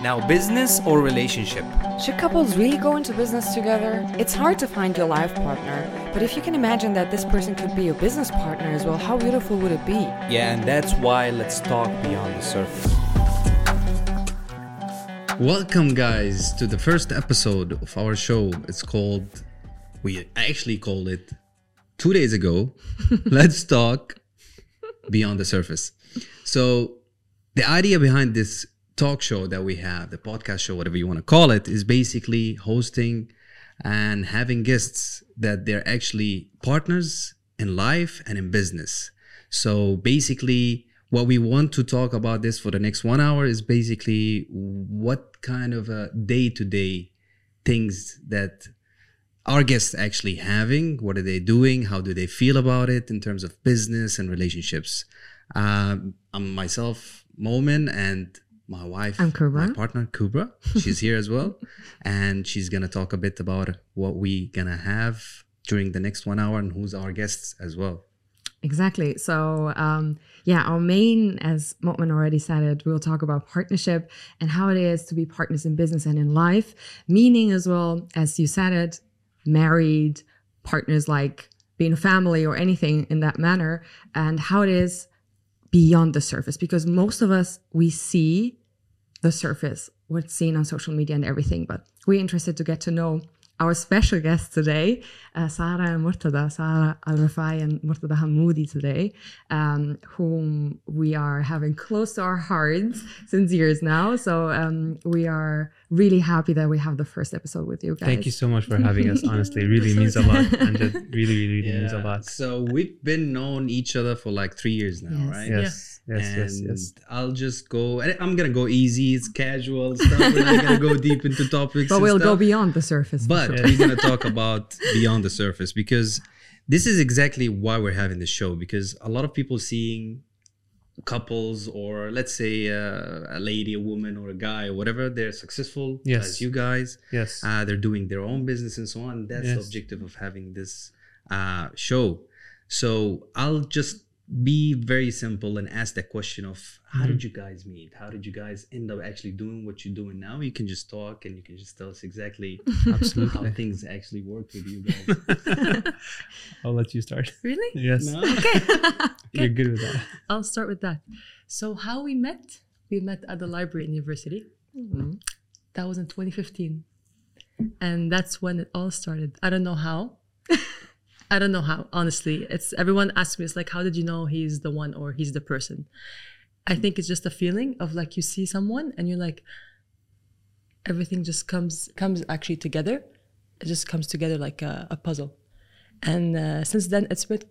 Now, business or relationship? Should couples really go into business together? It's hard to find your life partner, but if you can imagine that this person could be your business partner as well, how beautiful would it be? Yeah, and that's why let's talk beyond the surface. Welcome, guys, to the first episode of our show. It's called, we actually called it two days ago. Let's talk beyond the surface. So, the idea behind this talk show that we have, the podcast show, whatever you want to call it, is basically hosting and having guests that they're actually partners in life and in business. So basically, what we want to talk about this for the next one hour is basically what kind of a day to day things that our guests actually having what are they doing how do they feel about it in terms of business and relationships um, i'm myself Momen and my wife, I'm Kuebra. my partner Kuebra. She's here as well, and she's gonna talk a bit about what we gonna have during the next one hour and who's our guests as well. Exactly. So, um, yeah, our main, as Momen already said it, we'll talk about partnership and how it is to be partners in business and in life, meaning as well, as you said it, married partners like being a family or anything in that manner, and how it is beyond the surface because most of us we see the surface what's seen on social media and everything but we're interested to get to know our special guests today, uh, Sarah and Mortada, Sarah Al Refai and Mortada Hamoudi today, um, whom we are having close to our hearts since years now. So um, we are really happy that we have the first episode with you guys. Thank you so much for having us. Honestly, it really means a lot. And it really, really, really means a lot. So we've been known each other for like three years now, Yes. right? Yes, yes, and yes, yes. I'll just go. I'm gonna go easy. It's casual stuff. We're not gonna go deep into topics. but and we'll go beyond the surface. But sure. we're gonna talk about beyond the surface because this is exactly why we're having this show. Because a lot of people seeing couples or let's say uh, a lady, a woman, or a guy or whatever, they're successful Yes. as you guys. Yes. Uh, they're doing their own business and so on. That's the objective of having this uh, show. So I'll just be very simple and ask that question of how did you guys meet? How did you guys end up actually doing what you're doing now? You can just talk and you can just tell us exactly how things actually work with you guys. I'll let you start. Really? Yes. No? You're good with that. I'll start with that. So how we met? We met at the library in university. Mhm. That was in 2015. And that's when it all started. I don't know how. I don't know how, honestly. It's everyone asks me, it's like, how did you know he's the one or he's the person? I think it's just a feeling of like you see someone and you're like everything just comes comes actually together. It just comes together like a, a puzzle. And uh, since then it's been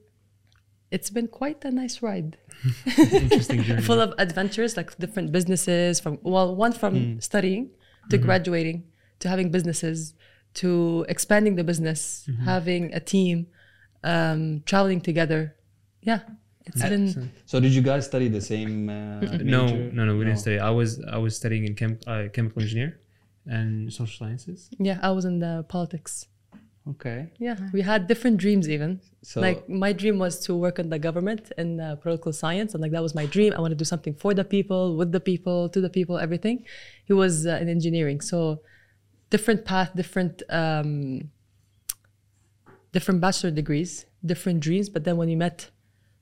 it's been quite a nice ride. Interesting journey. full of adventures like different businesses from well one from Hmm. studying to Mm-hmm. graduating to having businesses to expanding the business Mm-hmm. having a team um, traveling together yeah it's been So did you guys study the same uh, no, no, no. We didn't study. I was, I was studying in chem, uh, chemical engineer and social sciences. yeah i was in the politics Okay. yeah we had different dreams even So like my dream was to work in the government in uh, political science and like that was my dream i want to do something for the people with the people to the people everything he was uh, in engineering so different path different um, different bachelor degrees different dreams but then when we met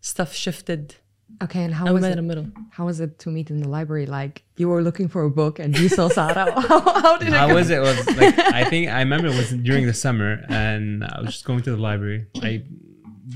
stuff shifted Okay, and how and we was met it? in the middle How was it to meet in the library? Like you were looking for a book and you saw Sarah. how, how did it How was it? It was like I think I remember it was during the summer, and I was just going to the library. I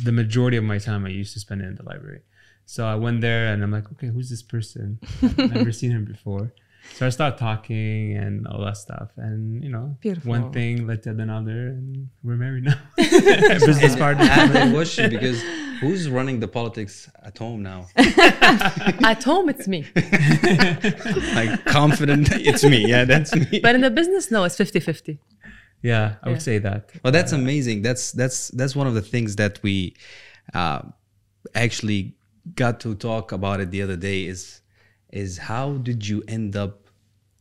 the majority of my time I used to spend it in the library. So I went there, and I'm like, okay, who's this person? I've never seen him before. So I started talking and all that stuff, and you know, Beautiful. one thing led to another, and we're married now. Business partner. I have a question because who's running the politics at home now? at home it's me like confident, it's me. Yeah, that's me. but in the business no it's 50-50 Yeah, I would say that. Well, that's amazing. That's that's that's one of the things that we uh, actually got to talk about it the other day. Is is how did you end up,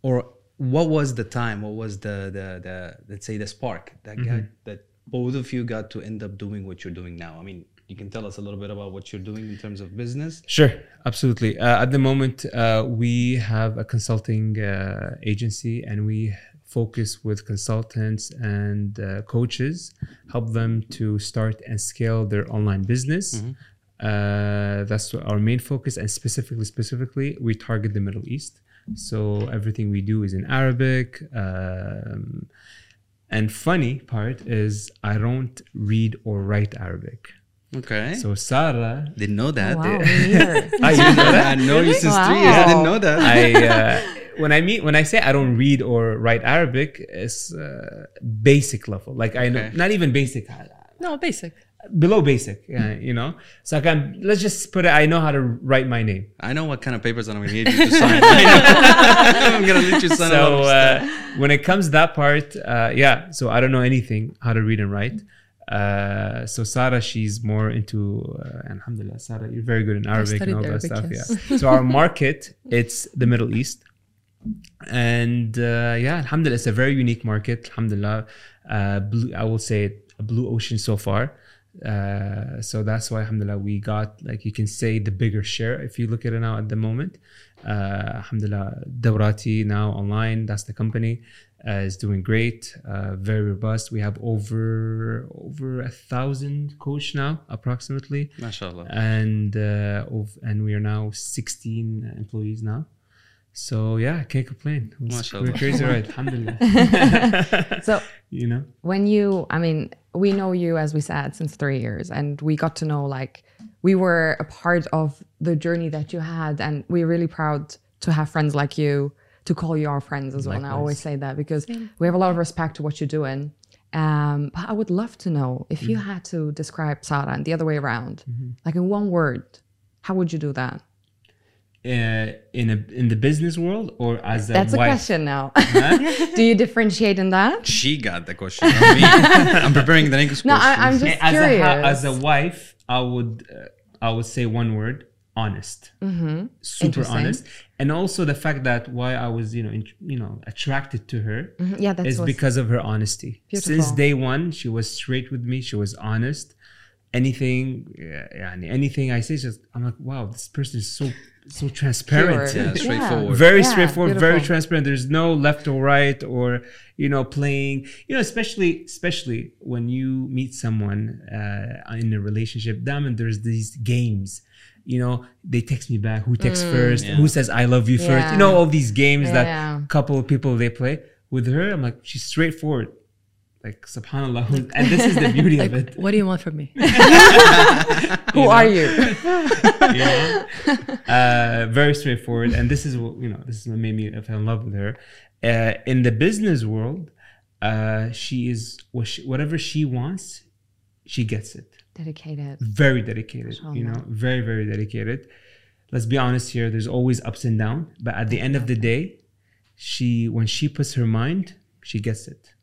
or what was the time? What was the the the let's say the spark that got that both of you got to end up doing what you're doing now? I mean, you can tell us a little bit about what you're doing in terms of business. Sure, absolutely. Uh, at the moment, uh, we have a consulting uh, agency and we focus with consultants and uh, coaches, help them to start and scale their online business. Uh, that's our main focus, and specifically, specifically, we target the Middle East. So everything we do is in Arabic. Um, and funny part is I don't read or write Arabic. Okay. So Sarah didn't know that. wow, did- I didn't know that. I know you since three years. I didn't know that. I uh, when I meet when I say I don't read or write Arabic, it's uh, basic level. Like I know Okay. not even basic, No, basic. Below basic. Uh, you know, so I can let's just put it. I know how to write my name. I know what kind of papers I'm to need you to sign. I'm to let you sign a lot So of uh, when it comes that part, uh, yeah. So I don't know anything how to read and write. Uh, so Sarah, she's more into, uh, Alhamdulillah, Sarah, you're very good in Arabic and all that Arabic, stuff. yes. Yeah. So our market, it's the Middle East, and uh, yeah, Alhamdulillah, it's a very unique market. Alhamdulillah, uh, blue, I will say it, a blue ocean so far. Uh, so that's why Alhamdulillah we got like you can say the bigger share if you look at it now at the moment. Uh, Alhamdulillah, Dawrati now online. That's the company uh, is doing great, uh, very robust. We have over over a thousand coach now, approximately, MashaAllah. and uh, of, and we are now 16 employees now. So yeah, I can't complain. It's- MashaAllah. We're crazy, right? Alhamdulillah. So you know, when you i mean we know you as we said since three years and we got to know like we were a part of the journey that you had and we're really proud to have friends like you to call you our friends as well and i always say that because we have a lot of respect to what you're doing um, but i would love to know if you had to describe Sarah and the other way around like in one word how would you do that uh, in a in the business world or as a that's a question now do you differentiate in that She got the question. Not me. I'm preparing the next no question. I, i'm just as curious a as a wife, I would uh, I would say one word: honest. Mm-hmm. Super honest, and also the fact that why I was you know in, you know attracted to her Mhm, yeah that's is because of her honesty. Since day one, she was straight with me. She was honest. Anything, yeah, yeah, anything I say, just I'm like, wow, this person is so so transparent. Yeah, straightforward. very Yeah, straightforward very transparent there's no left or right or you know playing you know especially especially when you meet someone uh, in a relationship damn and there's these games you know they text me back who texts first Yeah. who says i love you first Mm. You know all these games Yeah. that couple of people they play with her i'm like she's straightforward like subhanallah and this is the beauty of it What do you want from me? who are you you know? uh, very straightforward. And this is what you know. This is what made me fell in love with her. Uh, in the business world, uh, she is what she, whatever she wants, she gets it. dedicated Very dedicated. You know, very very dedicated. Let's be honest here. There's always ups and downs, but at the end of the day, she when she puts her mind, she gets it.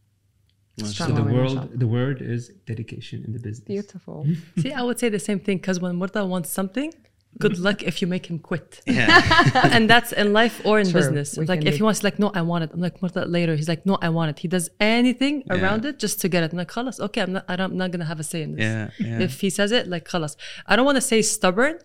So the world, the word is dedication in the business. beautiful See, I would say the same thing because when Murta wants something, good luck if you make him quit. Yeah. and that's in life or in True. business. We It's like if he wants, like, no, I want it. I'm like, Murta, later. He's like, no, I want it. He does anything Yeah. around it just to get it. I'm like, khalas, okay, I'm not, I don't, I'm not gonna have a say in this. Yeah, yeah. If he says it, like, khalas. I don't want to say stubborn,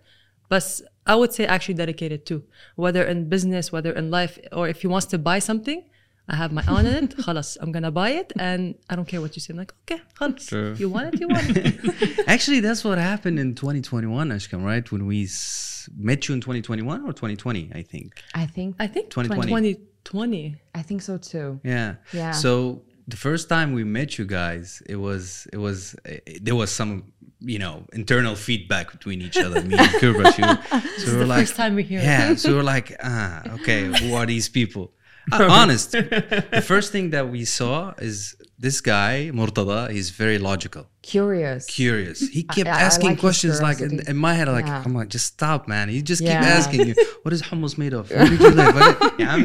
but I would say actually dedicated too. Whether in business, whether in life, or if he wants to buy something, I have my own in it. Khalas, I'm gonna buy it, and I don't care what you say. I'm like, okay, khalas. True. You want it, you want it. Actually, that's what happened in 2021, Ashkam, right? When we s- met you in 2021 or 2020, I think. i think I think 2020. 2020. i think so too Yeah. Yeah. So the first time we met you guys, it was it was eh, there was some you know internal feedback between each other, me and Kuebra. So, so we were the like, first time we hear it. yeah. So we're like, ah, okay, who are these people? Uh, honest. the first thing that we saw is this guy Mortada. He's very logical. curious curious. He kept I- I asking like questions like in, in my head, like Yeah. I'm like, just stop, man. He just Yeah. keep asking you, what is hummus made of? Where did you live? Yeah,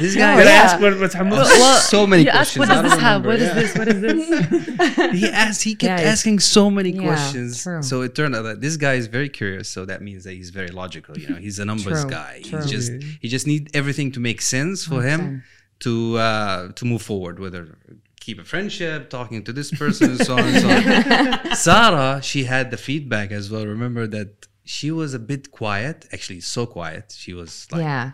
this guy Did I Yeah. ask what, what's hummus? Well, so many you ask, questions. what does this have? remember, What is yeah. this? What is this? He asked. He kept Yeah, asking so many Yeah, questions. true. So it turned out that this guy is very curious. So that means that he's very logical. You know, he's a numbers True, guy. true. He's just he just need everything to make sense for him to uh to move forward. Whether keep a friendship, talking to this person, and so on and so on. Sarah, she had the feedback as well. Remember that she was a bit quiet, actually, so quiet. She was like, yeah.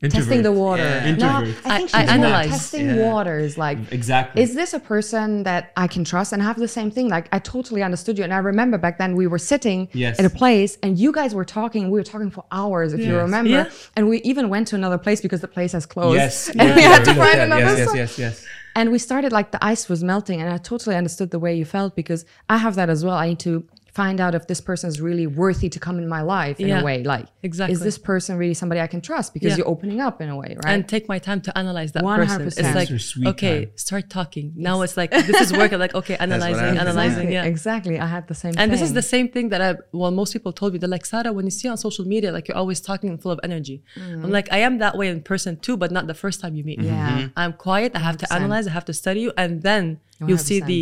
Introvert. Testing the water. Yeah. No, Introvert. I think I- I analyze. testing Yeah. waters. Like, Exactly. is this a person that I can trust? And I have the same thing. Like, I totally understood you. And I remember back then we were sitting Yes. at a place and you guys were talking. We were talking for hours, if you remember. Yeah. And we even went to another place because the place has closed. yes. And yes, we had to yes, find yes, another yes, yes, yes, yes. And we started like the ice was melting, and I totally understood the way you felt because I have that as well. I need to find out if this person is really worthy to come in my life in Yeah, a way. Like, exactly. is this person really somebody I can trust? Because Yeah. you're opening up in a way, right? and take my time to analyze that 100%. person. It's like, okay, time. start talking. Now it's like this is work. I'm like, okay, analyzing, analyzing, exactly, yeah. exactly. I had the same. And this is the same thing that I well, most people told me. They're like, Sarah, when you see on social media, like you're always talking and full of energy. I'm like, I am that way in person too, but not the first time you meet me. Yeah. Mhm. I'm quiet. I have to 100%. analyze. I have to study you, and then you'll see 100%. the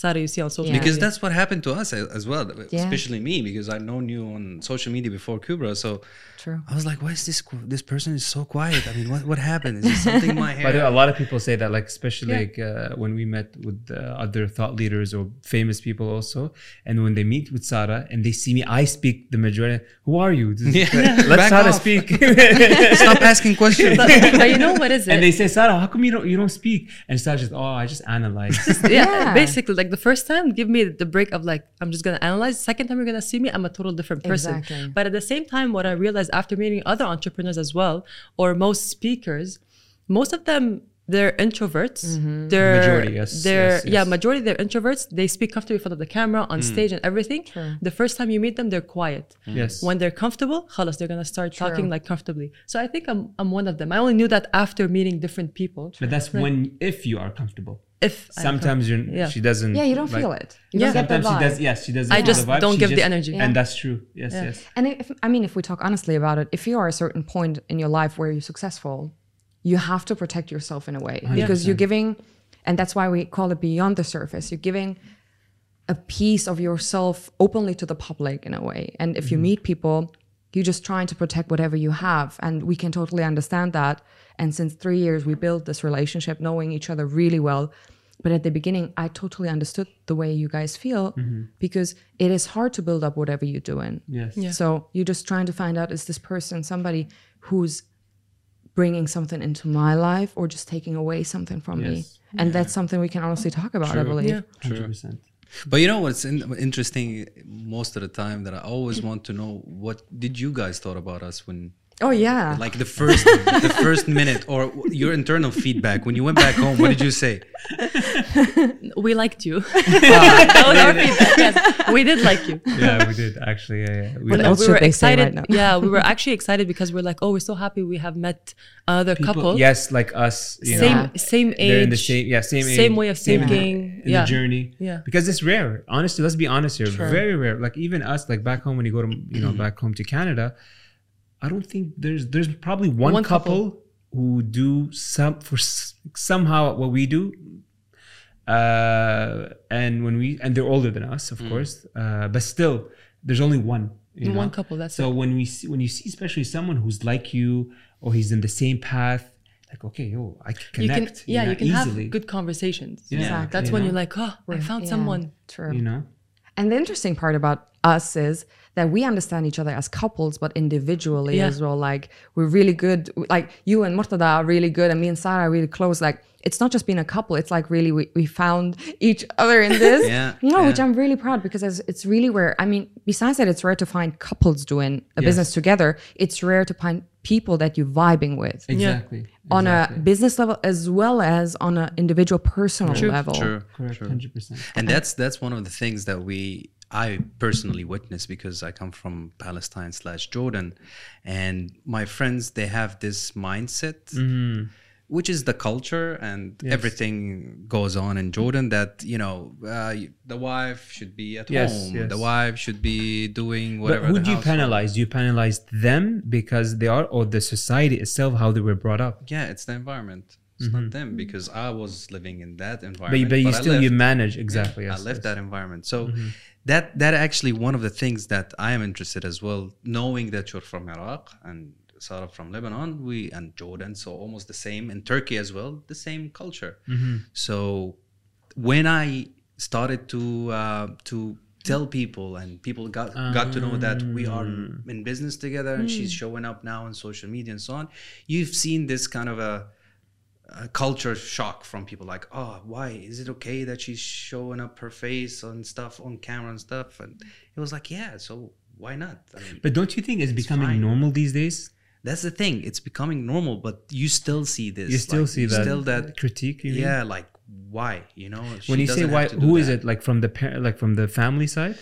Sarah you see on social Yeah. because that's what happened to us as well, Yeah. especially me, because I've known you on social media before Kuebra. So true. I was like, why is this this person is so quiet? I mean, what what happened? Is there something in my hair? But a lot of people say that, like especially Yeah. like uh, when we met with uh, other thought leaders or famous people also, and when they meet with Sara and they see me, I speak the majority. Who are you? This- Yeah. Let Back Sarah off. speak. Stop asking questions. but, but you know what is it? and they say, Sara, how come you don't you don't speak? And Sara just, oh, I just analyze. yeah, Yeah. basically like the first time give me the break of like i'm just gonna analyze. Second time you're gonna see me i'm a total different person. Exactly. but at the same time what i realized after meeting other entrepreneurs as well or most speakers most of them they're introverts. Mm-hmm. They're Majority, yes, they're yes, yeah majority they're introverts. They speak comfortably in front of the camera on mm. stage and everything. The first time you meet them they're quiet. Mm. Yes. when they're comfortable khalas, they're gonna start talking like comfortably. So i think i'm, I'm one of them. I only knew that after meeting different people. But that's when if you are comfortable. If Sometimes you're Yeah. she doesn't. Yeah, you don't like- feel it. You Yeah. don't get the Sometimes she does. vibe. Yes, she doesn't. I feel just the vibe, don't she give the just- energy. And that's true. Yes, yes. And if I mean, if we talk honestly about it, if you are a certain point in your life where you're successful, you have to protect yourself in a way because you're giving, and that's why we call it beyond the surface. You're giving a piece of yourself openly to the public in a way. And if you mm-hmm. meet people, you're just trying to protect whatever you have, and we can totally understand that. And since three years, we built this relationship, knowing each other really well. But at the beginning, I totally understood the way you guys feel mm-hmm. because it is hard to build up whatever you're doing. Yes. Yeah. So you're just trying to find out is this person somebody who's bringing something into my life or just taking away something from me? Yes. And that's something we can honestly talk about, I believe. Yeah. Hundred percent. But you know what's in, interesting most of the time that I always want to know what did you guys thought about us when Oh yeah. like the first the first minute or your internal feedback when you went back home what did you say we liked you. Ah. that was our feedback. Yes, we did like you. Yeah, we did actually. Yeah, yeah. We What else we were they say excited. right now? yeah, we were actually excited because we're like, oh, we're so happy we have met other people- couple. Yes, like us. You Same know, same age. they're in the same yeah same age, same way of same thinking. in yeah. the journey. Yeah. because it's rare. Honestly, let's be honest here. Very rare. Like even us, like back home when you go to you know mm-hmm. back home to Canada, I don't think there's there's probably one, One couple, couple. who do some for somehow what we do. Uh, and when we and they're older than us, of course, uh, but still, there's only one. you One couple, that's so when we see, when you see especially someone who's like you or he's in the same path, like okay, yo, I can You connect. can yeah, know, you can easily. have good conversations. Yeah, Exactly. That's you when know? you're like, oh, I found Yeah, someone. True. you know. And the interesting part about us is that we understand each other as couples, but individually Yeah. as well. Like we're really good. Like you and Mortada are really good, and me and Sarah are really close. Like it's not just being a couple; it's like really we, we found each other in this. Yeah, No, which. I'm really proud because it's, it's really rare. I mean, besides that, it's rare to find couples doing a business together. It's rare to find people that you're vibing with Exactly. on exactly. a business level as well as on an individual personal level. True. correct, hundred percent. and that's that's one of the things that we I personally witnessed because I come from Palestine slash Jordan, and my friends they have this mindset, Mm-hmm. which is the culture and everything goes on in Jordan that you know uh, the wife should be at Yes, home, yes. the wife should be doing But whatever. who the do you penalize? Do you penalize them because they are, or the society itself, how they were brought up? Yeah, it's the environment. It's not them because I was living in that environment. you- but you I still you manage exactly. I yes, left yes. that environment. So that that actually one of the things that I am interested as well, knowing that you're from Iraq and Sarah from Lebanon, we and Jordan, so almost the same, and Turkey as well, the same culture. Mm-hmm. So when I started to uh, to tell people and people got got to know that we are ah. in business together and she's hmm. showing up now on social media and so on, you've seen this kind of a, a culture shock from people like, oh, why is it okay that she's showing up her face and stuff on camera and stuff? And it was like, yeah, so why not? I mean, But don't you think it's, becoming fine. normal these days? that's the thing. It's becoming normal, but you still see this. You still like, see you that Still that. critique. You mean? Yeah, like why? You know. When you say why, who is it? Like from the par- like from the family side,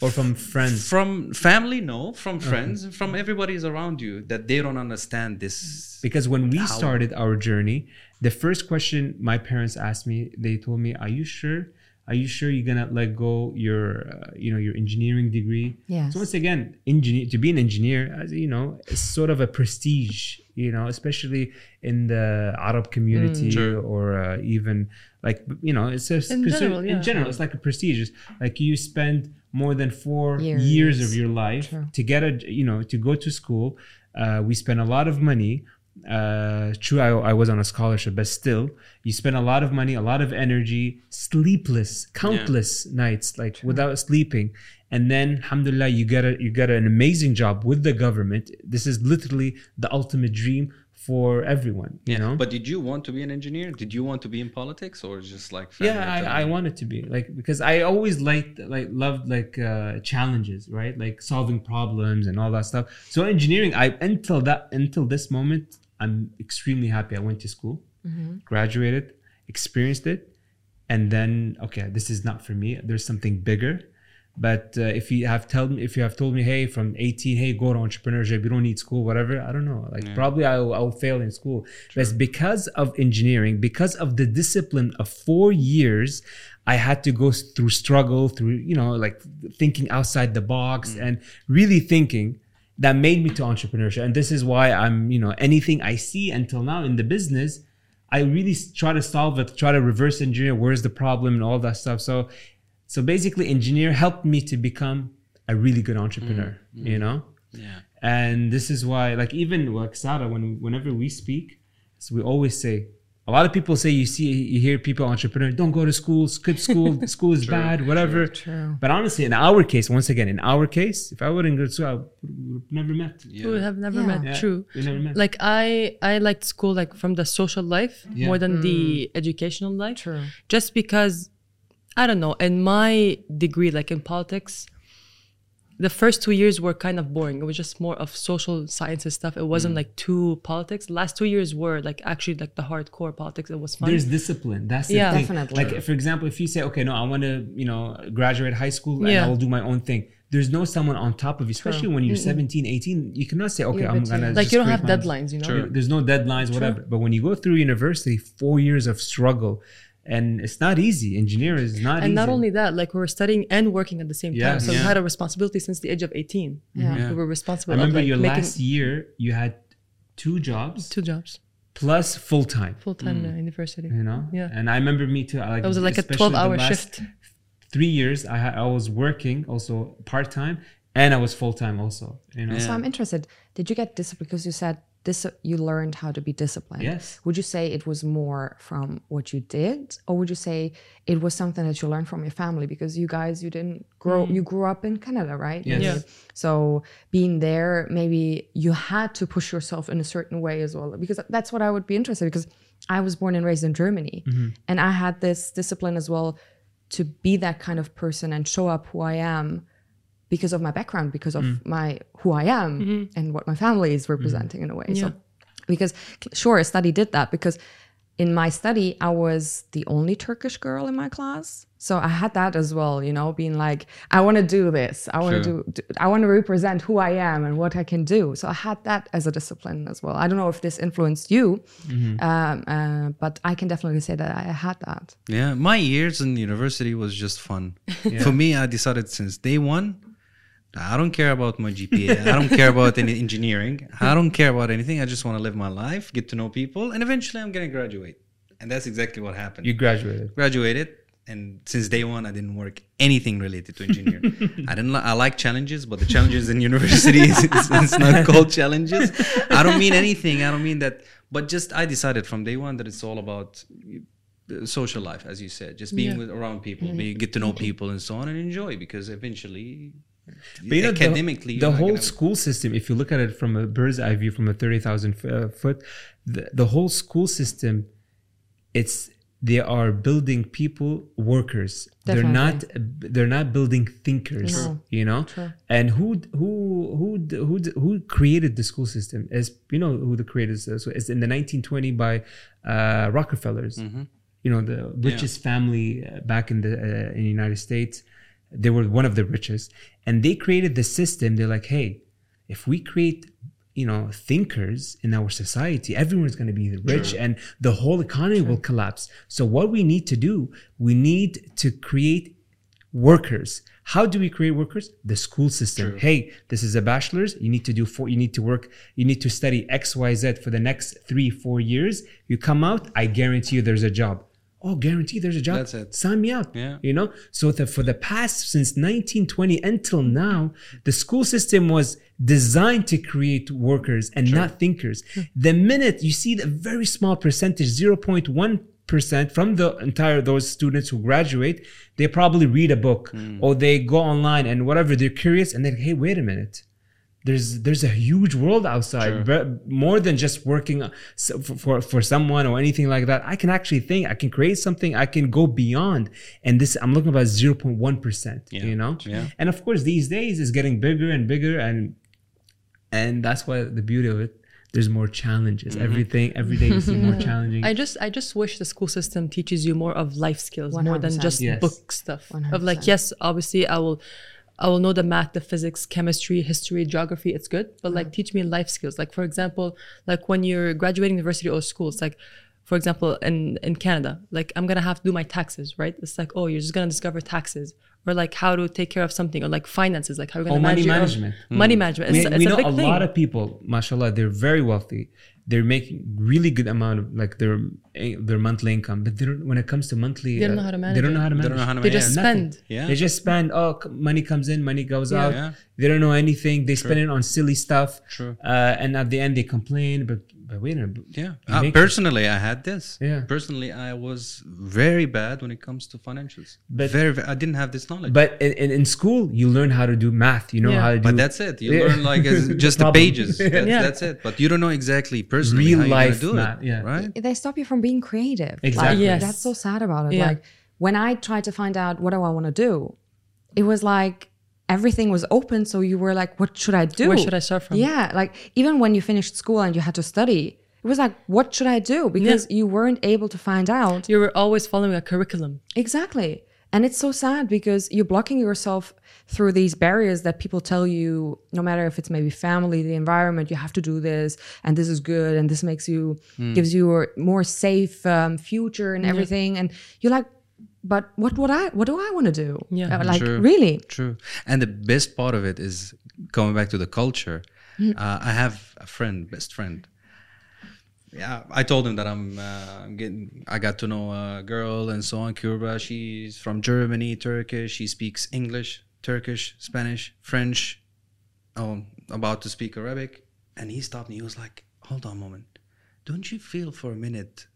or from friends? From family, no. From friends, from everybody's around you that they don't understand this. Because when we How? started our journey, the first question my parents asked me, they told me, "Are you sure? Are you sure you're gonna let go your, uh, you know, your engineering degree?" Yes. So once again, engineer to be an engineer, as you know, it's sort of a prestige, you know, especially in the Arab community Sure. or uh, even like you know, it's a In general, in yeah. general, it's like a prestige. It's like you spend more than four years, Years. of your life True. to get a, you know, to go to school. Uh, we spend a lot of money. Uh, true, I, I was on a scholarship, but still, you spend a lot of money, a lot of energy, sleepless, countless nights, like without sleeping, and then, alhamdulillah, you get a you get an amazing job with the government. This is literally the ultimate dream for everyone. You know, But did you want to be an engineer? Did you want to be in politics or just like? yeah I, I wanted to be like because i always liked like loved like uh challenges right? Like solving problems and all that stuff. So engineering i until that until this moment i'm extremely happy. I went to school graduated experienced it and then okay this is not for me. There's something bigger but uh, if you have told me if you have told me hey from 18 hey go to entrepreneurship you don't need school whatever i don't know. Like probably I'll, I'll fail in school. But because of engineering because of the discipline of four years i had to go through struggle through you know like thinking outside the box and really thinking that made me to entrepreneurship. And this is why i'm you know anything i see until now in the business I really try to solve it, try to reverse engineer where's the problem and all that stuff. So, so basically, engineer helped me to become a really good entrepreneur. Mm, mm. You know, Yeah. and this is why, like even like Sara, when whenever we speak, so we always say. A lot of people say you see you hear people entrepreneur don't go to school skip school school is bad whatever True. but honestly in our case once again in our case if I wouldn't go to school I would have never met Yeah. We have never Yeah. met. Yeah, True. never met Like I, I liked school like from the social life Yeah. more than the mm. educational life. True. Just because, I don't know. In my degree, like in politics, the first two years were kind of boring. It was just more of social sciences stuff. It wasn't mm. like too politics. The last two years were like actually like the hardcore politics. It was fun. there's discipline that's the Yeah. thing Definitely. like for example if you say okay no i want to you know graduate high school and Yeah. i'll do my own thing there's no someone on top of you especially when you're 17 18 you cannot say okay You're a i'm gonna like just you don't have my- deadlines, you know. Sure. there's no deadlines whatever but when you go through university four years of struggle and it's not easy engineer is not easy. And not only that, like we were studying and working at the same Yeah. time. So Yeah. we had a responsibility since the age of 18. Yeah. We were responsible. i remember like, your last year you had two jobs two jobs, plus full-time full time uh, university. you know Yeah. and i remember me too I like That was like a especially 12 the hour last shift. three years I, I was working also part-time and i was full-time also you know So I'm interested. Did you get discipline because you said this? You learned how to be disciplined. Yes. Would you say it was more from what you did, or would you say it was something that you learned from your family? Because you guys, you didn't grow. Mm-hmm. You grew up in Canada, right? Yes. Yeah. So being there, maybe you had to push yourself in a certain way as well. Because that's what I would be interested. Because I was born and raised in Germany, mm-hmm. and I had this discipline as well to be that kind of person and show up who I am because of my background, because of my who I am and what my family is representing in a way. Yeah. So because sure, a study did that because in my study I was the only Turkish girl in my class. So I had that as well, you know, being like, I want to do this. I want to Sure. do, do I want to represent who I am and what I can do. So I had that as a discipline as well. I don't know if this influenced you, um, uh, but I can definitely say that I had that. Yeah, my years in university was just fun. For me, I decided since day one, I don't care about my GPA. I don't care about any engineering. I don't care about anything. I just want to live my life, get to know people, and eventually I'm gonna graduate. And that's exactly what happened. you graduated graduated, and since day one, I didn't work anything related to engineering. I didn't. Li- I like challenges, but the challenges in university is it's, it's not called challenges. I don't mean anything. I don't mean that. But just I decided from day one that it's all about uh, social life, as you said, just being Yeah. with around people, be, get to know people and so on, and enjoy because eventually, But you know, the- academically, the, you're whole gonna- school system, if you look at it from a bird's eye view, from a 30,000 f- uh, foot, the, the whole school system, it's they are building people workers Definitely. they're not they're not building thinkers No. you know True. and who who who who who created the school system is you know who the creators is so it's in the 1920 by uh rockefellers Mm-hmm. you know the richest family uh, back in the uh, in the united states they were one of the richest and they created the system. They're like hey if we create you know thinkers in our society everyone's going to be rich and the whole economy will collapse. So what we need to do we need to create workers. How do we create workers? The school system. Hey this is a bachelor's. You need to do four you need to work you need to study xyz for the next three four years. You come out i guarantee you there's a job oh guarantee there's a job. That's it. sign me up Yeah. you know? So the, for the past since 1920 until now the school system was designed to create workers and not thinkers. The minute you see the very small percentage 0.1 percent from the entire those students who graduate they probably read a book hmm. or they go online and whatever they're curious and then hey wait a minute there's there's a huge world outside ve- more than just working uh, for, for for someone or anything like that i can actually think i can create something i can go beyond and this i'm looking about 0.1% Yeah. you know Yeah. and of course these days is getting bigger and bigger and and that's why the beauty of it there's more challenges Mm-hmm. everything every day you see more challenging I just I just wish the school system teaches you more of life skills more than just Yes. book stuff. Of like yes, obviously I will I will know the math, the physics, chemistry, history, geography, it's good. But like mm. teach me life skills. Like for example, like when you're graduating university or school, it's like for example, in, in Canada, like I'm gonna have to do my taxes, right? It's like, oh, you're just gonna discover taxes. Or like how to take care of something, or like finances, like how you're gonna Oh, money manage your own- management. Money mm. management. It's, we, it's we a know a thing. lot of people mashallah they're very wealthy they're making really good amount of like their their monthly income but they don't when it comes to monthly They don't uh, know how to manage. they manage don't know how to They manage don't know how to They manage just it. Nothing. spend. Yeah. they just spend oh money comes in money goes out Yeah. they don't know anything they spend it on silly stuff True. uh, and at the end they complain but but wait a minute Yeah. Uh, make- personally, I had this. Yeah. Personally, I was very bad when it comes to financials. But- very, very I didn't have this knowledge. but in, in, in school you learn how to do math you know Yeah. how to do But that's it. You Yeah. learn like as, just the Problem. pages. That's, Yeah. that's it. But you don't know exactly personally Real how you're life gonna do math, it. yeah. Right. they stop you from being creative. Exactly. Like, Yes. That's so sad about it. Yeah. Like when I tried to find out what do I want to do, it was like everything was open. So you were like, what should I do? Where should I start from? Yeah. Like even when you finished school and you had to study, it was like, what should I do? Because you weren't able to find out. You were always following a curriculum. Exactly. And it's so sad because you're blocking yourself through these barriers that people tell you, no matter if it's maybe family, the environment, you have to do this, and this is good, and this makes you, gives you a more safe um, future and everything. And you're like, but what would I, what do I want to do? Yeah. Uh, like, True. really? True. And the best part of it is going back to the culture. Uh, I have a friend, best friend. Yeah, I told him that I'm, uh, I'm getting. I got to know a girl and so on. Kuebra. She's from Germany, Turkish. She speaks English, Turkish, Spanish, French. Oh, about to speak Arabic. And he stopped me. He was like, "Hold on a moment. Don't you feel for a minute that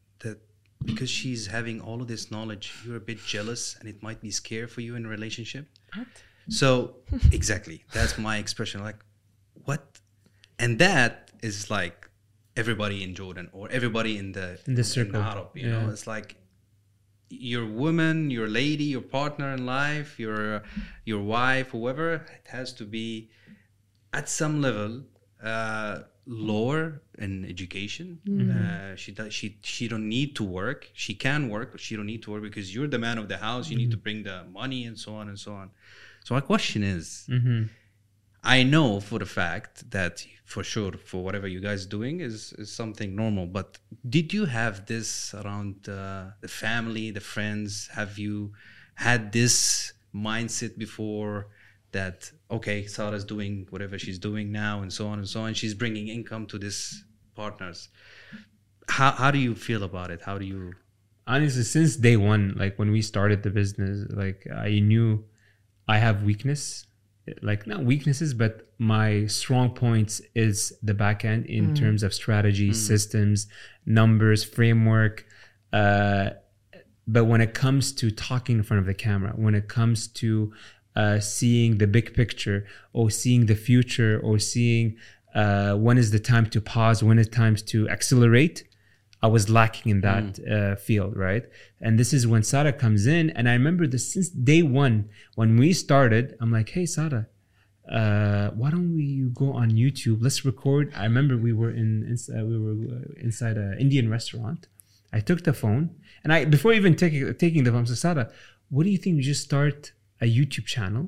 because she's having all of this knowledge, you're a bit jealous and it might be scary for you in a relationship?" So exactly, that's my expression. Like, what? And that is like everybody in Jordan or everybody in the In the circle, Arab. You know, it's like your woman, your lady, your partner in life, your your wife, whoever. It has to be at some level uh, lower in education. Uh, she does. She she don't need to work. She can work, but she don't need to work because you're the man of the house. You need to bring the money and so on and so on. So my question is, Mhm. I know for the fact that for sure for whatever you guys doing is, is something normal. But did you have this around uh, the family, the friends? Have you had this mindset before that okay, Sarah's doing whatever she's doing now and so on and so on. She's bringing income to this partners. How how do you feel about it? How do you honestly since day one like when we started the business like i knew i have weakness like not weaknesses but my strong points is the back end in terms of strategy systems numbers framework uh but when it comes to talking in front of the camera, when it comes to uh, seeing the big picture or seeing the future or seeing uh, when is the time to pause, when is time to accelerate, I was lacking in that uh, field, right? And this is when Sarah comes in, and I remember this since day one when we started. I'm like, hey, Sarah, uh, why don't we go on YouTube? Let's record. I remember we were in, inside, we were uh, inside an Indian restaurant. I took the phone, and I before even taking taking the phone, I said, Sarah, what do you think we just start a YouTube channel?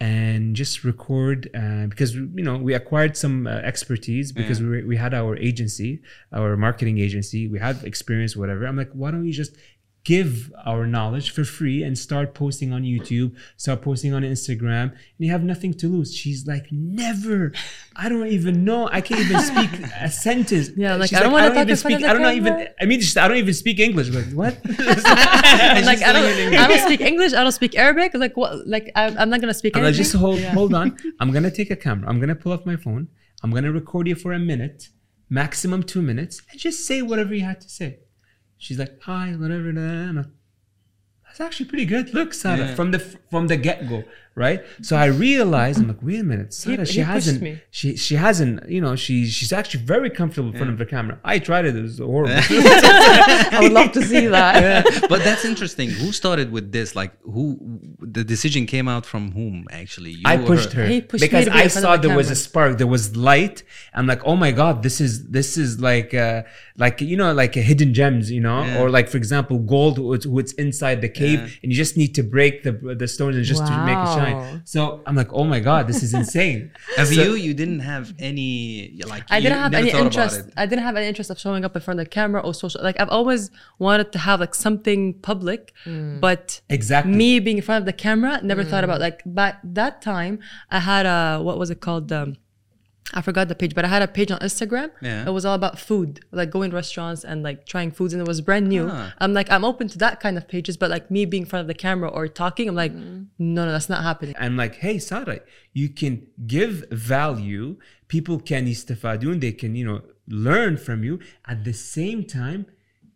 and just record uh, because you know we acquired some uh, expertise because we, were, we had our agency our marketing agency we had experience whatever i'm like why don't we just give our knowledge for free and start posting on youtube start posting on instagram and you have nothing to lose she's like never i don't even know i can't even speak a sentence Yeah, like, She's I don't wanna even talk in front speak i don't know even i mean just, i don't even speak english I'm like what I'm like I don't, I don't speak English. I don't speak Arabic. Like what? Like I, I'm not gonna speak I'm like, just hold, hold on. I'm gonna take a camera. I'm gonna pull up my phone. I'm gonna record you for a minute, maximum two minutes, and just say whatever you had to say. She's like, hi, whatever. That's actually pretty good. Look, Sarah, Yeah. from the from the get go, right? So I realized, I'm like, wait a minute, Sarah, she he hasn't, me. she she hasn't, you know, she she's actually very comfortable in front of the camera. I tried it; it was horrible. I would love to see that. but that's interesting. Who started with this? Like, who the decision came out from whom? Actually, you I pushed her He pushed because I saw the there was a spark, there was light. I'm like, oh my god, this is this is like uh, like you know like a hidden gems, you know, Yeah. or like for example, gold what's, what's inside the cave, Yeah. and you just need to break the the stones and just to make it Wow. Shine. So I'm like, oh my god, this is insane. Have So- you? You didn't have any like. I didn't have any interest. I didn't have any interest of showing up in front of the camera or social. Like I've always wanted to have like something public, but Exactly. me being in front of the camera, never thought about like. But that time, I had a what was it called? Um, I forgot the page, but I had a page on Instagram. Yeah. It was all about food, like going to restaurants and like trying foods, and it was brand new. Ah. I'm like, I'm open to that kind of pages, but like me being in front of the camera or talking, I'm like, no, no, that's not happening. I'm like, hey, Sarah, you can give value. People can istifadun. They can, you know, learn from you. At the same time,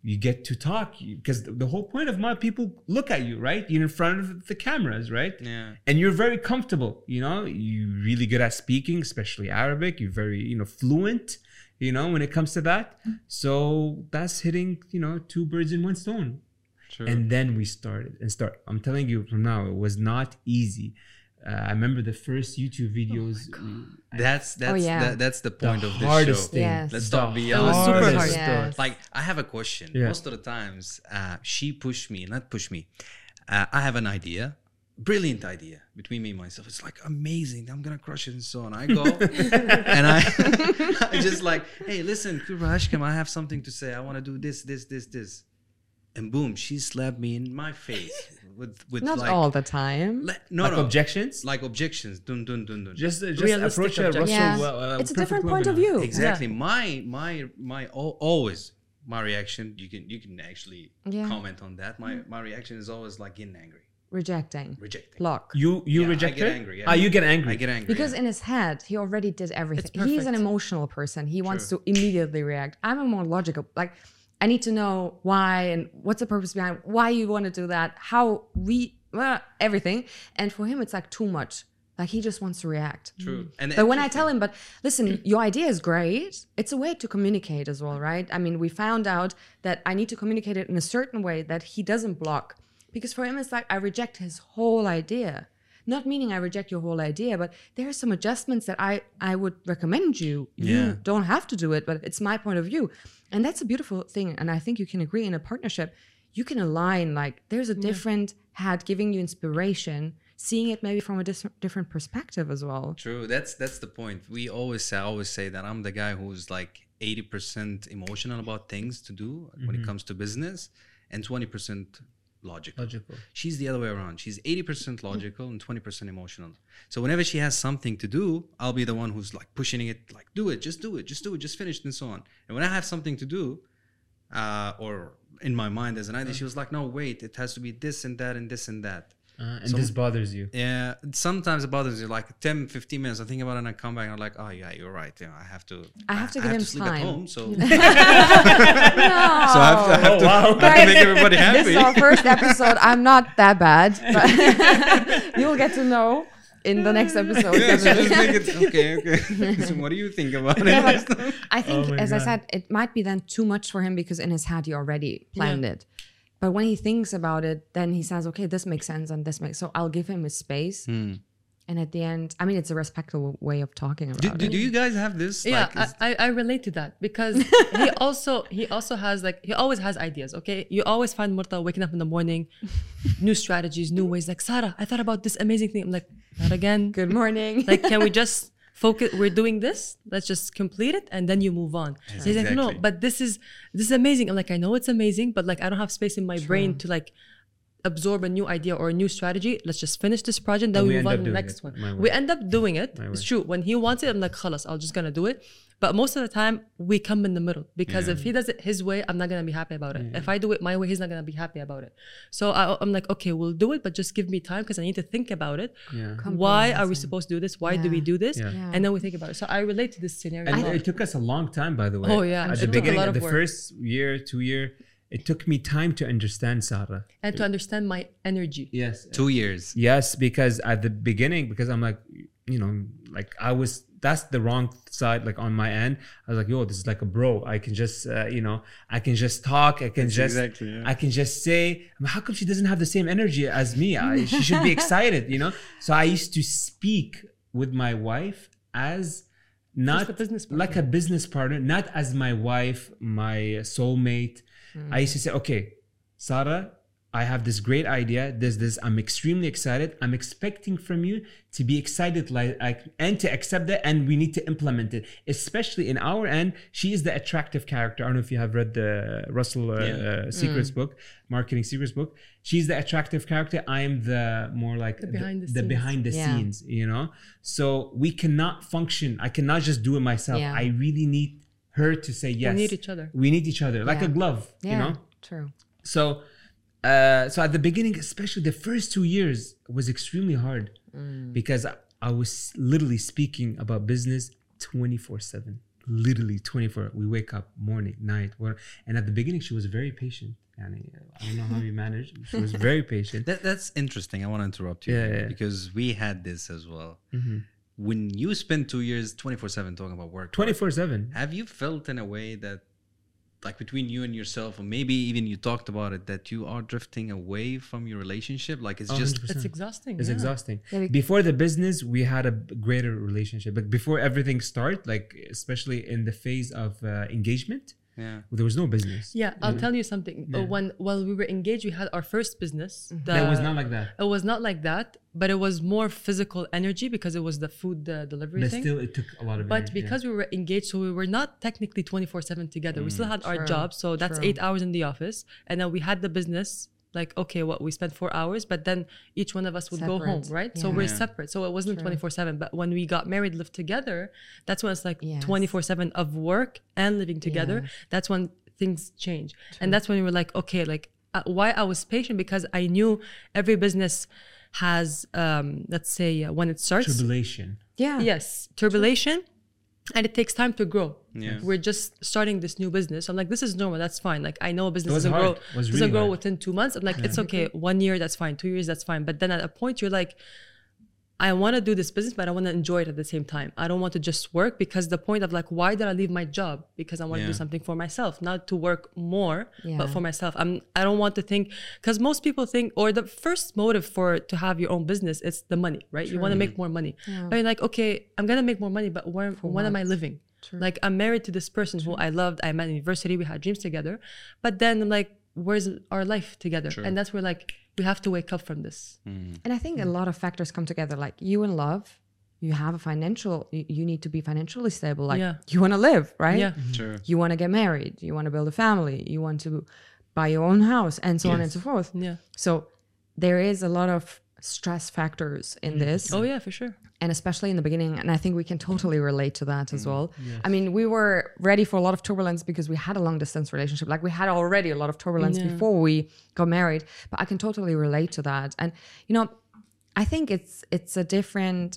you get to talk because the, whole point of my people look at you, right? You're in front of the cameras, right? Yeah. And you're very comfortable. You know, you're really good at speaking, especially Arabic. You're very, you know, fluent. You know, when it comes to that. So that's hitting, you know, two birds in one stone. True. And then we started and start. I'm telling you from now, it was not easy. Uh, I remember the first YouTube videos. we- that's that's yeah. that, that's the point the of this hardest show. thing. Yes. Let's the talk beyond. It was super hard. Yes. Like I have a question. Yeah. Most of the times, uh, she pushed me, not push me. Uh, I have an idea, brilliant idea between me and myself. It's like amazing. I'm gonna crush it and so on. I go and I, I just like, hey, listen, Kuebra Ashkam, I have something to say. I want to do this, this, this, this, and boom, she slapped me in my face with with Not like, all the time. le- no, like no, objections. like objections. Dun dun dun dun. just uh, just Realistic approach a objections. Russell. Yeah. uh, uh, it's a perfect different point of view. exactly my my my always my reaction you can you can actually Yeah. comment on that my my reaction is always like getting angry Rejecting. rejecting Block. You you Yeah, I reject get her? angry, yeah. Ah, you get angry. i get angry Because yeah. in his head, he already did everything. He's an emotional person. He wants True. to immediately react. I'm a more logical. Like, I need to know why and what's the purpose behind why you want to do that, how we, uh, everything. And for him, it's like too much. Like he just wants to react. true and But when I tell him, but listen, your idea is great. It's a way to communicate as well, right? I mean, we found out that I need to communicate it in a certain way that he doesn't block. Because for him, it's like I reject his whole idea. Not meaning I reject your whole idea, but there are some adjustments that I, I would recommend you. Yeah. You don't have to do it, but it's my point of view. And that's a beautiful thing. And I think you can agree in a partnership, you can align, like, there's a different hat giving you inspiration, seeing it maybe from a dis- different perspective as well. true that's that's the point we always say i always say that i'm the guy who's like 80% emotional about things to do when it mm-hmm. comes to business and 20% logical. Logical. she's the other way around. She's 80% logical and 20% emotional. So whenever she has something to do i'll be the one who's like pushing it like do it just do it just do it just finish it and so on. And when i have something to do uh, or in my mind as an idea she was like no wait it has to be this and that and this and that Uh, and this bothers you. Yeah, sometimes it bothers you. Like 10, 15 minutes, I think about it and I come back and I'm like, oh, yeah, you're right. You know, I have to. I have to give him sleep time. at home, so, so. I have to, I have to, I have to make everybody This happy. is our first episode. I'm not that bad, but you'll get to know in the next episode. yeah, so just make it okay. Okay. so what do you think about Yeah, it? but I think, Oh my as I said, it might be then too much for him because in his head he already planned it. But when he thinks about it, then he says, "Okay, this makes sense, and this makes." So I'll give him his space, Hmm. and at the end, I mean, it's a respectful way of talking about do, it. do, do you guys have this? yeah Like, I, I I relate to that because he also he also has like he always has ideas okay you always find Murta waking up in the morning new strategies new ways like Sarah I thought about this amazing thing I'm like not again Good morning. like can we just focus we're doing this let's just complete it and then you move on. So he's like no exactly. but this is this is amazing. I'm like I know it's amazing but like I don't have space in my brain to like absorb a new idea or a new strategy. Let's just finish this project then And we, we move on to the next it, one. We end up doing it. It's true. When he wants it I'm like khalas I'm just gonna do it but most of the time we come in the middle because if he does it his way I'm not gonna be happy about it if I do it my way he's not gonna be happy about it so I, I'm like okay we'll do it but just give me time because I need to think about it Yeah. why are we supposed to do this why do we do this Yeah. Yeah. and then we think about it so I relate to this scenario And it took us a long time, by the way. Oh, yeah. At It the took a beginning, lot of of the work. first year, two year, it took me time to understand Sarah. and to understand my energy Yes. two years. Yes, because at the beginning, because I'm like, you know, like I was, that's the wrong side, like on my end. I was like, yo, this is like a bro. I can just, uh, you know, I can just talk. I can just, exactly, yeah. I can just say, I mean, how come she doesn't have the same energy as me? I, she should be excited, you know? So I used to speak with my wife as not a business like a business partner, not as my wife, my soulmate. I used to say, okay, Sarah, I have this great idea. This, this. I'm extremely excited. I'm expecting from you to be excited, like, like and to accept that, and we need to implement it. Especially in our end, she is the attractive character. I don't know if you have read the Russell uh, Yeah. uh, Secrets book, Marketing Secrets book. She's the attractive character. I am the more like the behind the the scenes. behind the Yeah. scenes. You know, so we cannot function. I cannot just do it myself. Yeah. I really need her to say yes. We need each other. We need each other, like Yeah. a glove. yeah, You know. true. So, uh, so at the beginning, especially the first two years, was extremely hard because I, I was literally speaking about business twenty four seven, literally twenty four. We wake up morning, night, what- and at the beginning, she was very patient. Yani, I don't know how you managed. She was very patient. That, that's interesting. I want to interrupt you Yeah, yeah. because we had this as well. Mm-hmm. When you spend two years 24 7 talking about work, Twenty four seven. have you felt in a way that, like between you and yourself, or maybe even you talked about it, that you are drifting away from your relationship? Like it's just, 100%. it's exhausting It's yeah. exhausting. Yeah, before the business, we had a greater relationship, but before everything start, like especially in the phase of uh, engagement, yeah. there was no business. Yeah, I'll tell you something. Uh, Yeah. When while we were engaged, we had our first business. Mm-hmm. The- that was not like that. It was not like that, but it was more physical energy because it was the food uh, delivery But thing. still, it took a lot of. but energy, yeah. because we were engaged, so we were not technically 24 7 together. We still had our job. So that's true. eight hours in the office. And then we had the business. Like, okay, what we spent four hours, but then each one of us would go home, Separate, right? So we're Yeah. separate. So it wasn't 24 7. But when we got married, lived together, that's when it's like Yes. 24 7 of work and living together. Yes. That's when things change. And that's when we were like, okay, like, uh, why I was patient because I knew every business has, um, let's say, uh, when it starts, tribulation. Yeah. yes turbulation and it takes time to grow. Yeah. we're just starting this new business. I'm like this is normal. That's fine. Like i know a business doesn't grow hard. It was doesn't really grow hard. within two months. I'm like it's okay. One year that's fine. Two years that's fine. But then at a point you're like I want to do this business, but I want to enjoy it at the same time. I don't want to just work because the point of like, why did I leave my job? Because I want to do something for myself, not to work more, Yeah. but for myself. I'm. I don't want to think because most people think, or the first motive for to have your own business is the money, right? You want to make more money. Yeah. But you're like, okay, I'm gonna make more money, but where? when am I what? living? Like I'm married to this person who I loved. I met in university. We had dreams together, but then I'm like, where's our life together? And that's where like we have to wake up from this. Mm. And I think a lot of factors come together. Like you in love, you have a financial, you, you need to be financially stable. Like Yeah. you want to live, right? Yeah. Mm-hmm. Sure. You want to get married, you want to build a family, you want to buy your own house, and so on and so forth. Yeah. So there is a lot of stress factors in this. Oh yeah, for sure. and especially in the beginning and i think we can totally relate to that Mm, as well i mean we were ready for a lot of turbulence because we had a long distance relationship. Like we had already a lot of turbulence before we got married but i can totally relate to that. And you know i think it's it's a different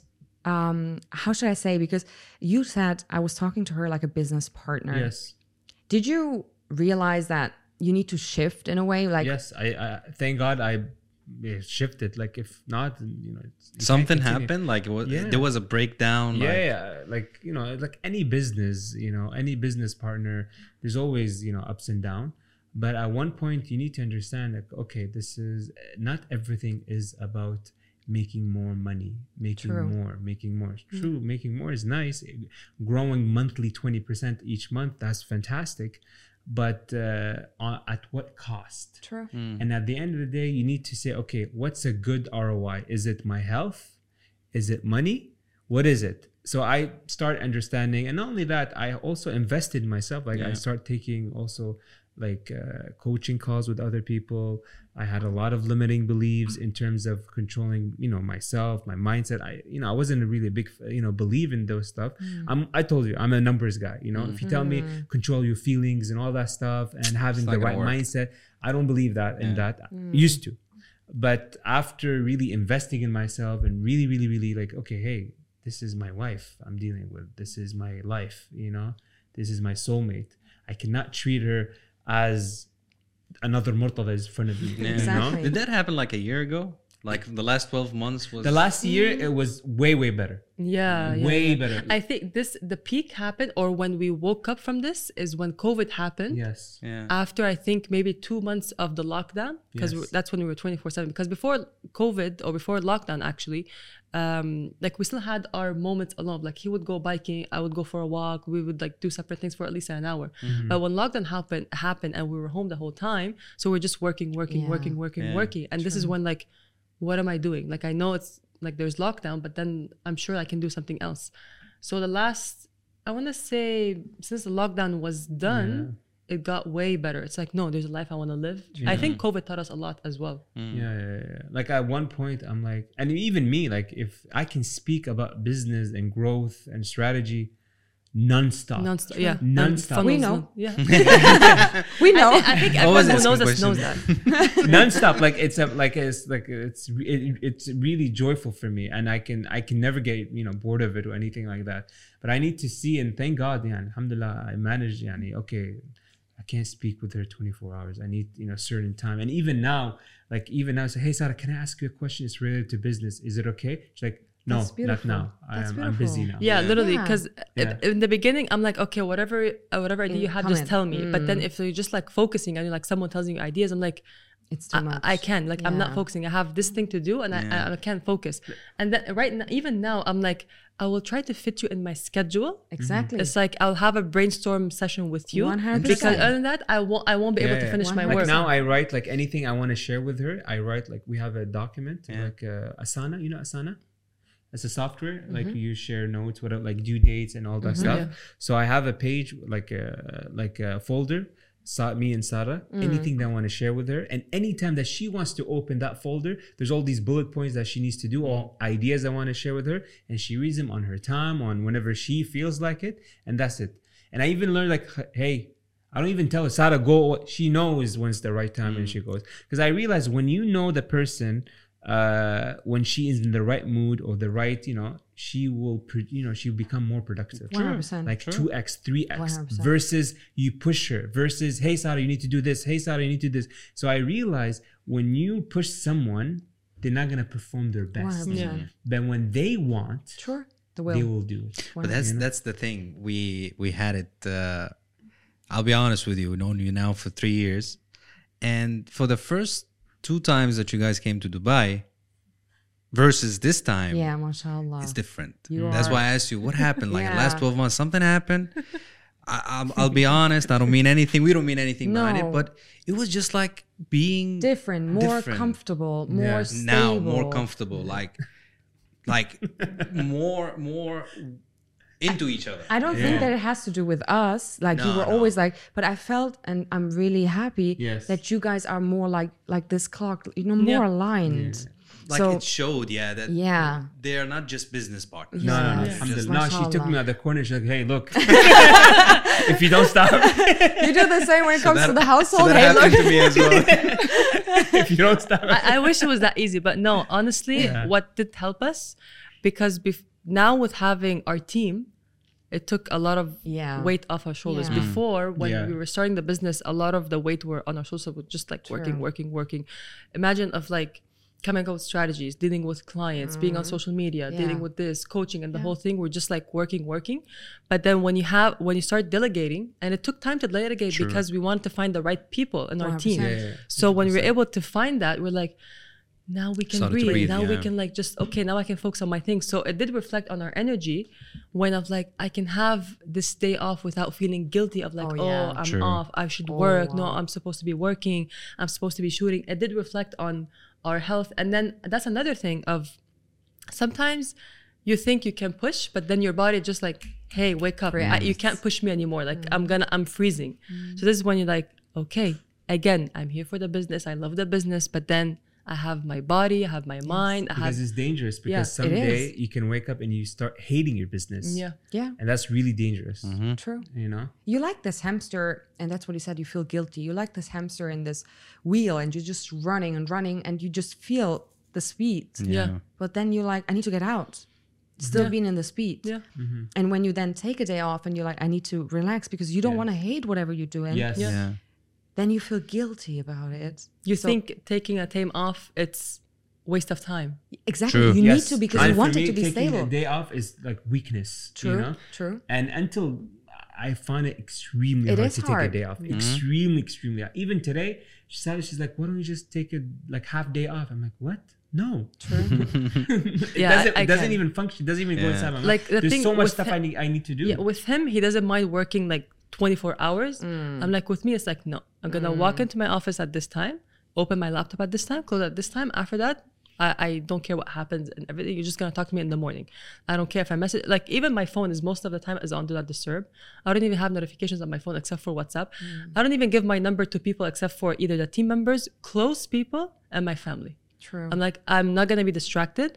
um how should i say? Because you said i was talking to her like a business partner. Yes. did you realize that you need to shift in a way? Like yes. I, I thank God I yeah, shifted. Like if not, you know, it's- you Something happened. Like it was, Yeah. there was a breakdown. Yeah, like, yeah, like you know, like any business, you know, any business partner, there's always you know ups and down. But at one point, you need to understand like, okay, this is not everything is about making more money, making True. more, making more. It's mm. True, making more is nice. Growing monthly twenty percent each month, that's fantastic. But uh, on- at what cost? true And at the end of the day, you need to say, okay, what's a good ROI? Is it my health? Is it money? What is it? So I start understanding, and not only that, I also invested in myself. Like I start taking also like uh, coaching calls with other people. I had a lot of limiting beliefs in terms of controlling, you know, myself, my mindset. I, you know, I wasn't a really big, you know, believe in those stuff. Mm. I'm, I told you, I'm a numbers guy. You know, if you tell me mm-hmm. control your feelings and all that stuff and having the right work. mindset, I don't believe that in Yeah. that. Mm. Used to, but after really investing in myself and really, really, really like, okay, hey, this is my wife I'm dealing with. This is my life. You know, this is my soulmate. I cannot treat her as another Mortada is in front of me. Yeah. Exactly. know? Did that happen like a year ago? Like the last twelve months was The last year, it was way, way better. Yeah, yeah, Way yeah. better. I think this the peak happened, or when we woke up from this, is when COVID happened. Yes. yeah. After I think maybe two months of the lockdown, because Yes. that's when we were twenty four seven. Because before COVID or before lockdown, actually, um, like we still had our moments alone. Like he would go biking, I would go for a walk. We would like do separate things for at least an hour. Mm-hmm. But when lockdown happened, happened, and we were home the whole time, so we're just working, working, Yeah. working, working, Yeah. working. And this is when like, what am I doing? Like I know it's like there's lockdown, but then I'm sure I can do something else. So the last, I want to say, since the lockdown was done, it got way better. It's like, no, there's a life I want to live. I think COVID taught us a lot as well. Mm. Yeah, yeah, yeah. Like at one point, I'm like, and even me, like, if I can speak about business and growth and strategy nonstop, Non-stop, yeah. and Non-stop. We know. Yeah. we know I, thi- I think Always everyone who knows us knows that. nonstop like it's a like it's like it's it, it's really joyful for me and i can i can never get you know bored of it or anything like that but i need to see and thank god yeah alhamdulillah i managed yani okay i can't speak with her 24 hours. I need you know certain time. And even now like even now I say hey sarah can i ask you a question? It's related to business. Is it okay? She's like no not now. I am, i'm busy now. Yeah, Yeah. literally. Because Yeah. in the beginning, I'm like, okay, whatever, uh, whatever idea you Mm, have, come just tell me. But then if you're just like focusing and you're like someone tells you ideas, I'm like, it's too I, much I can't. like I'm not focusing. I have this thing to do, and Yeah. I, I can't focus. And then right now, even now, I'm like, I will try to fit you in my schedule. exactly It's like I'll have a brainstorm session with you 100%. because other than that, I won't. I won't be able to finish my 100%. work. like now i write like anything i want to share with her i write like we have a document Yeah. like uh, asana you know asana it's a software like Mm-hmm. you share notes whatever like due dates and all that stuff Yeah. so i have a page like a like a folder Sa- me and Sarah, Mm. anything that I want to share with her, and anytime that she wants to open that folder, there's all these bullet points that she needs to do, all ideas I want to share with her, and she reads them on her time, on whenever she feels like it, and that's it. And I even learned like, hey, I don't even tell her Sarah go. She knows when it's the right time and she goes. Because I realize when you know the person, uh, when she is in the right mood or the right, you know, she will, pro- you know, she'll become more productive. 100%. Like two x, three x 100%. versus you push her versus hey Sarah, you need to do this. Hey Sarah, you need to do this. So I realize when you push someone, they're not gonna perform their best. 100%. Yeah. But when they want, sure the they will will do it. But that's that's the thing. We we had it. Uh, I'll be honest with you. We've known you now for three years, and for the first two times that you guys came to Dubai, versus this time, yeah mashallah it's different. You That's are- why I asked you what happened. Like the last twelve months, something happened. I, I'll, I'll be honest. I don't mean anything. We don't mean anything behind No. it. But it was just like being different more Different. comfortable more Yeah. stable now more comfortable. Like like more more into each other. I don't think that it has to do with us. Like you were no. always like, but I felt, and I'm really happy Yes. that you guys are more like like this clock, you know, Yeah. more aligned. Like So- it showed, yeah, that Yeah. they are not just business partners. No, no, no. Yeah. Alhamdulillah. Just No, she took me mashallah. out the corner. She's like, "Hey, look, if you don't stop, You do the same when it comes to the So household. that hey, look. to me as well. if you don't stop." I, I wish it was that easy, but no, honestly, Yeah. what did help us, because bef- now with having our team, it took a lot of Yeah. weight off our shoulders. Yeah. Mm. Before, when Yeah. we were starting the business, a lot of the weight were on our shoulders, so we're just like working, working, working. Imagine of like coming up with strategies, dealing with clients, being on mm. social media. Yeah. dealing with this, coaching, and the whole thing. We're just like working, working. But then when you have when you start delegating, and it took time to delegate because we wanted to find the right people in our team. 100%. Yeah, yeah, yeah. So when we were able to find that, we're like, now we can Started breathe. breathe, Now we can like just okay. Now I can focus on my things. So it did reflect on our energy when of like I can have this day off without feeling guilty of like Oh, oh. I'm True. off. I should Oh, work. No. I'm supposed to be working. I'm supposed to be shooting. It did reflect on our health. And then that's another thing of sometimes you think you can push, but then your body just like, hey, wake up. I, you can't push me anymore. Like I'm gonna, I'm freezing. So this is when you're like, okay, again, I'm here for the business. I love the business, but then I have my body, I have my mind, I have because it's dangerous. Because it someday you can wake up and you start hating your business. yeah. Yeah, and that's really dangerous. Mm-hmm. true. You know. You like this hamster, and that's what he said. You feel guilty. You like this hamster in this wheel, and you're just running and running, and you just feel the speed. Yeah. But then you're like, I need to get out. Still Yeah. being in the speed. Yeah. Mm-hmm. And when you then take a day off and you're like, I need to relax because you don't want to hate whatever you're doing. Yes. Yeah. Yeah. Then you feel guilty about it. You So- think taking a time off, it's waste of time. exactly True. you Yes. need to because And you want me, it to be taking stable. A day off is like weakness. True. You know? True. And until I find it extremely It hard to hard. take a day off. Mm-hmm. Extremely, extremely hard. Even today, she said she's like, "Why don't you just take a like half day off?" I'm like, "What? No." True. it Yeah, doesn't, I- I it doesn't even function. It doesn't even go inside my mind. Like, the There's thing so much with stuff I need I need to do. Yeah, with him, he doesn't mind working like 24 hours. Mm. I'm like, with me, it's like, no, I'm gonna walk mm. into my office at this time, open my laptop at this time, close at this time. After that, I, I don't care what happens and everything. You're just gonna talk to me in the morning. I don't care if I message. Like even my phone is most of the time is on do not disturb. I don't even have notifications on my phone except for WhatsApp. Mm. I don't even give my number to people except for either the team members, close people, and my family. True. I'm like, I'm not gonna be distracted.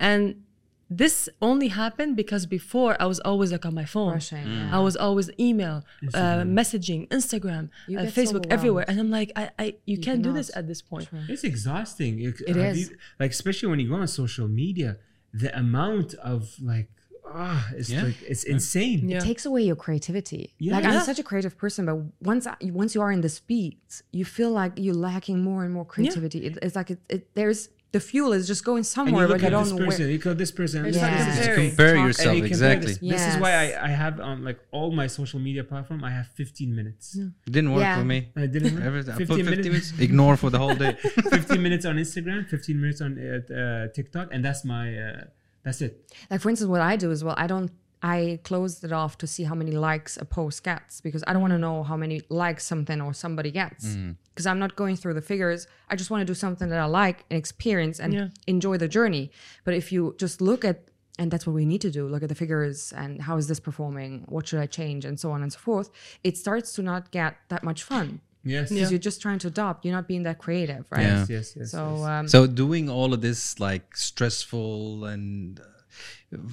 And this only happened because before I was always like on my phone. Rushing, yeah. I was always email, uh, messaging, Instagram, uh, get so Facebook, everywhere, and I'm like, I, I you, can't do this at this point. It's exhausting. It, It have is. you- like especially when you go on social media, the amount of like ah, it's Yeah. like it's insane. Yeah. It takes away your creativity. Yeah. Like Yeah. I'm such a creative person, but once I, once you are in the speed, you feel like you're lacking more and more creativity. It, it's like it, it, there's the fuel is just going And somewhere, you but look you don't this know person, where. you look at this person. It's this like person. compare Talk- yourself And you compare exactly. This, this is why I, I have on like all my social media platform. I have 15 minutes. It didn't work Yeah. for me. I didn't. work. Everything. I 15 minutes. minutes. Ignore for the whole day. 15 minutes on Instagram, 15 minutes on uh, uh, TikTok, and that's my. Uh, that's it. Like for instance, what I do is well, I don't. I closed it off to see how many likes a post gets because I don't want to know how many likes something or somebody gets because I'm not going through the figures. I just want to do something that I like and experience and Yeah. enjoy the journey. But if you just look at and that's what we need to do look at the figures and how is this performing what should i change and so on and so forth it starts to not get that much fun Yes. because you're just trying to adopt you're not being that creative right Yeah. Yes. Yes. Yes. so yes. um, So doing all of this like stressful and uh,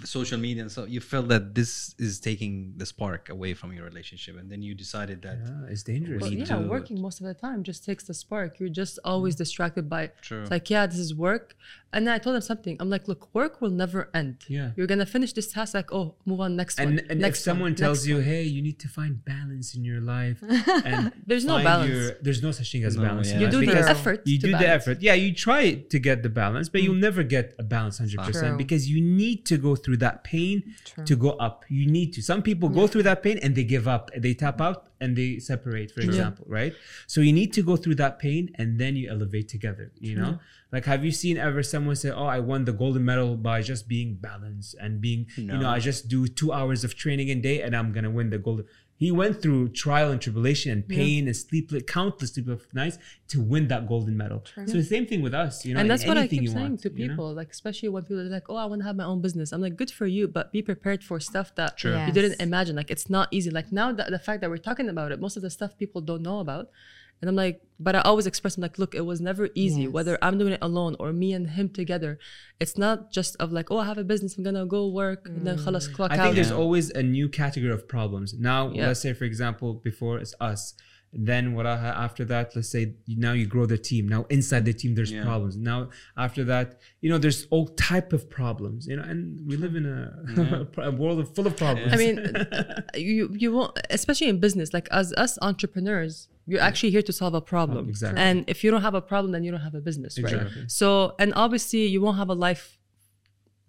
social media and so you felt that this is taking the spark away from your relationship and then you decided that Yeah, it's dangerous. But need yeah, working most of the time just takes the spark. You're just always distracted by True. it's like, yeah, this is work. And then I told him something. I'm like, look, work will never end. Yeah. You're gonna finish this task, like, oh, move on next and, one. and next if someone one, tells you, one. "Hey, you need to find balance in your life," and There's no balance. your- there's no such thing as No, balance. yeah. you life do the effort. You to do the effort. Yeah, you try to get the balance, but you'll mm. never get a balance hundred percent because you need to go through that pain True. to go up. You need to. Some people go through that pain and they give up, they tap out and they separate, for example, right? So you need to go through that pain and then you elevate together. You know, like have you seen ever someone say, "Oh, I won the golden medal by just being balanced and being, you know, I just do two hours of training a day and I'm gonna win the golden." He went through trial and tribulation and pain and sleepless, countless sleepless nights to win that golden medal. So the same thing with us, you know. and in that's what I anything keep you saying want, to you know? people, like especially when people are like, "Oh, I want to have my own business." I'm like, "Good for you, but be prepared for stuff that True. you didn't imagine." Like it's not easy. Like now, the, the fact that we're talking about it, most of the stuff people don't know about and I'm like, but I always express, I'm like, look, it was never easy, yes. whether I'm doing it alone or me and him together. It's not just of like, oh, I have a business, I'm gonna go work, mm. and then mm. khalas, clock I think there's yeah. always a new category of problems. Now, yeah. let's say, for example, before it's us. Then what I have after that, let's say now you grow the team. Now inside the team there's yeah. problems. Now after that, you know, there's all type of problems. You know, and we live in a, a world full of problems. I mean, you you won't especially in business, like as us entrepreneurs, you're actually here to solve a problem. exactly. And if you don't have a problem, then you don't have a business, right? Exactly. So, and obviously, you won't have a life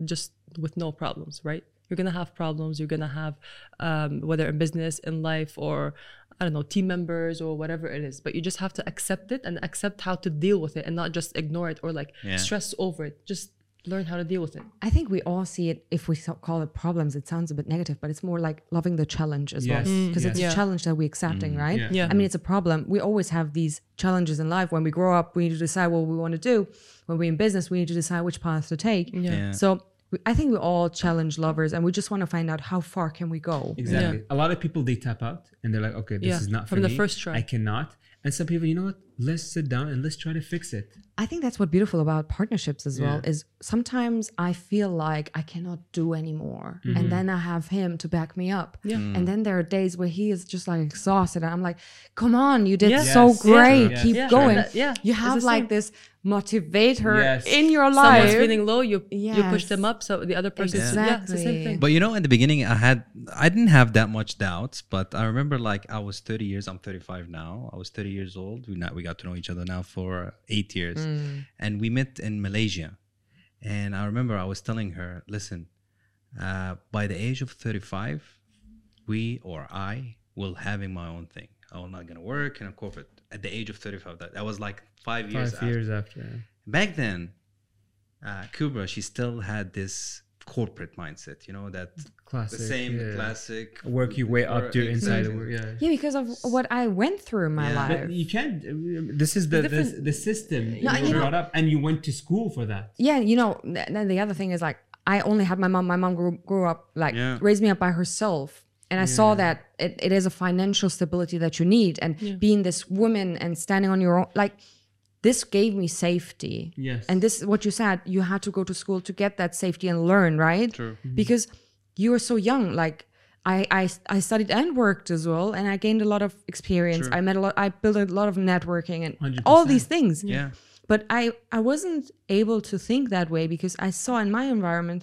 just with no problems, right? You're gonna have problems. You're gonna have um, whether in business, in life, or I don't know, team members or whatever it is. But you just have to accept it and accept how to deal with it, and not just ignore it or like Yeah. stress over it. Just learn how to deal with it. I think we all see it. If we so- call it problems, it sounds a bit negative, but it's more like loving the challenge as well, Yes, Mm, because it's yes. a challenge that we're accepting, right? yeah. Yeah. I mean, it's a problem. We always have these challenges in life. When we grow up, we need to decide what we want to do. When we're in business, we need to decide which path to take. Yeah. So we, I think we're all challenge lovers, and we just want to find out how far can we go. Exactly. A lot of people they tap out and they're like, okay, this Yeah, is not from for the me. first try. I cannot. And some people, you know what? Let's sit down and let's try to fix it. I think that's what beautiful about partnerships as well is sometimes I feel like I cannot do anymore and mm-hmm. then I have him to back me up. Yeah. Mm. And then there are days where he is just like exhausted and I'm like, "Come on, you did Yeah. so Yes. great. Yeah. Keep Yeah. going." That- yeah. You have like same. this motivator Yes. in your life Someone's life. feeling low, you you push them up, so the other person. Yeah, it's the same Exactly. thing. But you know, in the beginning, I had I didn't have that much doubts, but I remember like I was 30 years. I'm 35 now. I was 30 years old. We not we got to know each other now for eight years, and we met in Malaysia. And I remember I was telling her, listen, uh, by the age of 35, we or I will having my own thing. I'm not gonna work in a corporate at the age of 35. That, that was like five years. Five after years after. back then uh, Kuebra she still had this corporate mindset you know that Classic. the same yeah. classic Work your way up to inside. Exactly. Work, yeah. Yeah, because of what I went through in my Yeah. life. But you can't. This is the the, different- the system No, you you know- brought up, and you went to school for that. yeah, you know, th- then the other thing is like I only had my mom. My mom grew, grew up like Yeah. raised me up by herself. And I saw that it, it is a financial stability that you need. And being this woman and standing on your own, like this gave me safety. Yes. And this is what you said. You had to go to school to get that safety and learn, right? True. Because you were so young. Like I, I, I studied and worked as well. And I gained a lot of experience. I met a lot, I built a lot of networking and all 100%. these things yeah but I I wasn't able to think that way because I saw in my environment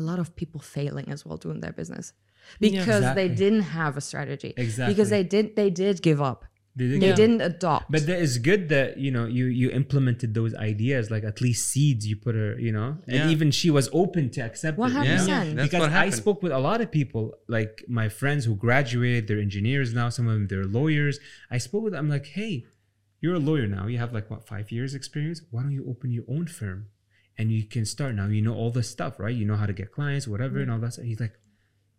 a lot of people failing as well doing their business because they Exactly. didn't have a strategy Exactly. because they did they did give up They did they get- didn't adopt But that is good that you know you you implemented those ideas, like at least seeds you put her, you know, and Yeah. even she was open to accept it. you know? 100%. Because what I spoke with a lot of people, like my friends who graduated, they're engineers now. Some of them they're lawyers. I spoke with. I'm like, hey, you're a lawyer now. You have like what five years experience. Why don't you open your own firm, and you can start now. You know all the stuff, right? You know how to get clients, whatever, mm-hmm. and all that. stuff. He's like.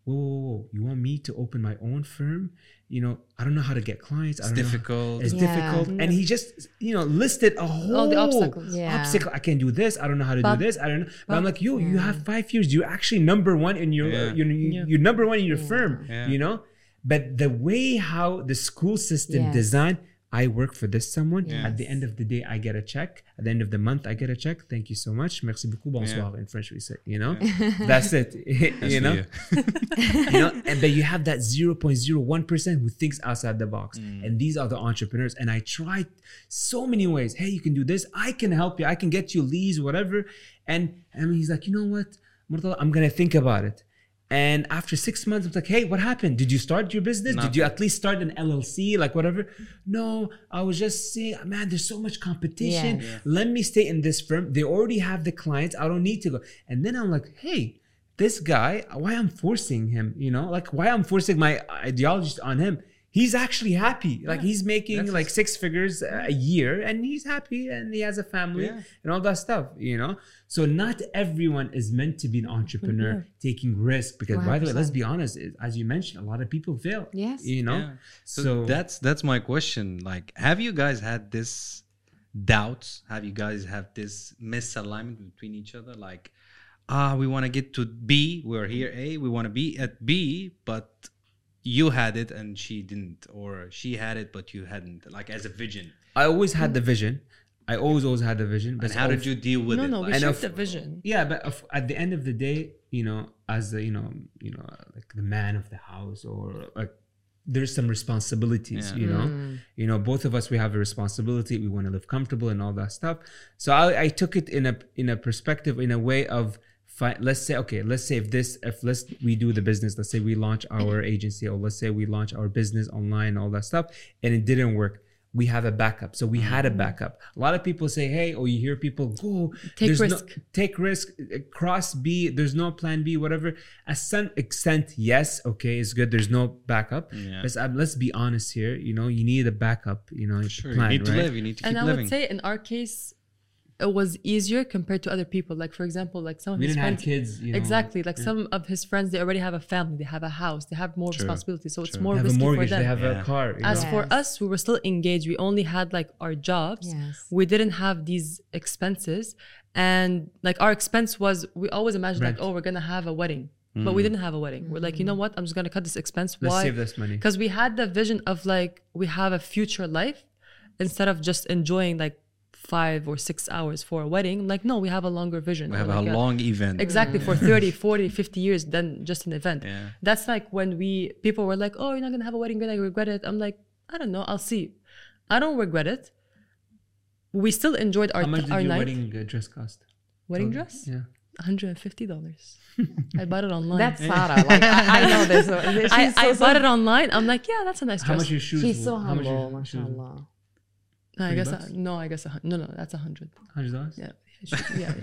Whoa, whoa, whoa, you want me to open my own firm? You know, I don't know how to get clients. I it's don't know- difficult it's Yeah. difficult. And he just, you know, listed a whole All the obstacles. Yeah. obstacle. I can't do this. I don't know how to But- do this. I don't know. But, I'm like, yo, you have five years. You're actually number one in your, Yeah. uh, you're, you're number one in your firm, Yeah. you know? But the way how the school system Yes. designed, I work for this someone. Yeah. At the end of the day, I get a check. At the end of the month, I get a check. Thank you so much. Merci beaucoup. Bonsoir. In French, we say, you know? That's it. you know? you know and but you have that 0.01% who thinks outside the box mm. and these are the entrepreneurs and i tried so many ways hey you can do this i can help you i can get you leads whatever and and he's like you know what Mortada, i'm gonna think about it and after six months, I'm like, hey, what happened? Did you start your business? Did you at least start an LLC, like whatever? No, I was just saying, man, there's so much competition. Yeah. Let me stay in this firm. They already have the clients. I don't need to go. And then I'm like, hey, this guy, why I'm forcing him, you know, like why I'm forcing my ideology on him. He's actually happy. Like he's making That's- like six figures a year and he's happy and he has a family Yeah. and all that stuff, you know? So not everyone is meant to be an entrepreneur taking risk because by the way, let's be honest, as you mentioned, a lot of people fail. Yes. You know? Yeah. So, So, that's that's my question. Like, have you guys had this doubts? Have you guys have this misalignment between each other? Like, ah, we want to get to B, we're here A, we want to be at B, but you had it and she didn't, or she had it but you hadn't, like as a vision. I always had the vision. I always always had the vision. And how did you deal with no, it? no, we Like, shared the vision. Yeah, but of, at the end of the day, you know, as the you know, you know, like the man of the house, or like there's some responsibilities. Yeah. You know, mm. you know, both of us we have a responsibility. We want to live comfortable and all that stuff. So I, I took it in a in a perspective, in a way of. Fi- let's say okay let's say if this if let's we do the business let's say we launch our agency or let's say we launch our business online all that stuff and it didn't work we have a backup so we had a backup a lot of people say hey or you hear people go Take there's no- risk. take risk cross b there's no plan b whatever at some extent yes okay it's good there's no backup Yeah. but um, let's be honest here you know you need a backup you know Sure, plan, you need to live. You need to keep living. and I living. would say in our case, it was easier compared to other people. Like for example, like some of we his didn't have friends. kids you know, exactly, like some of his friends, they already have a family, they have a house, they have more responsibilities, so it's more they have a risky mortgage for them. they have Yeah. a car As know? for Yes. us, we were still engaged. We only had like our jobs. Yes. We didn't have these expenses. And like our expense was, we always imagined Rent. like, oh, we're going to have a wedding. But we mm. didn't have a wedding. We're like, you know what? I'm just going to cut this expense. let's Why? save this money Because we had the vision of like, we have a future life instead of just enjoying like five or six hours for a wedding. Like, no, we have a longer vision. we or have a like long event. Exactly for 30, 40, 50 years than just an event. Yeah. That's like when we people were like, "Oh, you're not gonna have a wedding, you're gonna regret it." I'm like, I don't know, I'll see. I don't regret it. We still enjoyed our how much did our your night. wedding uh, dress cost Wedding dress, yeah 150 dollars. I bought it online. That's Sarah. Like I, I know this. She's I, so, I bought it online. I'm like, yeah, that's a nice dress. how dress. much your shoes She's were- so how much your humble, shoes were? mashallah. No, I guess bucks? a, no, I guess a, no, no, that's a hundred. hundred dollars Yeah, yeah,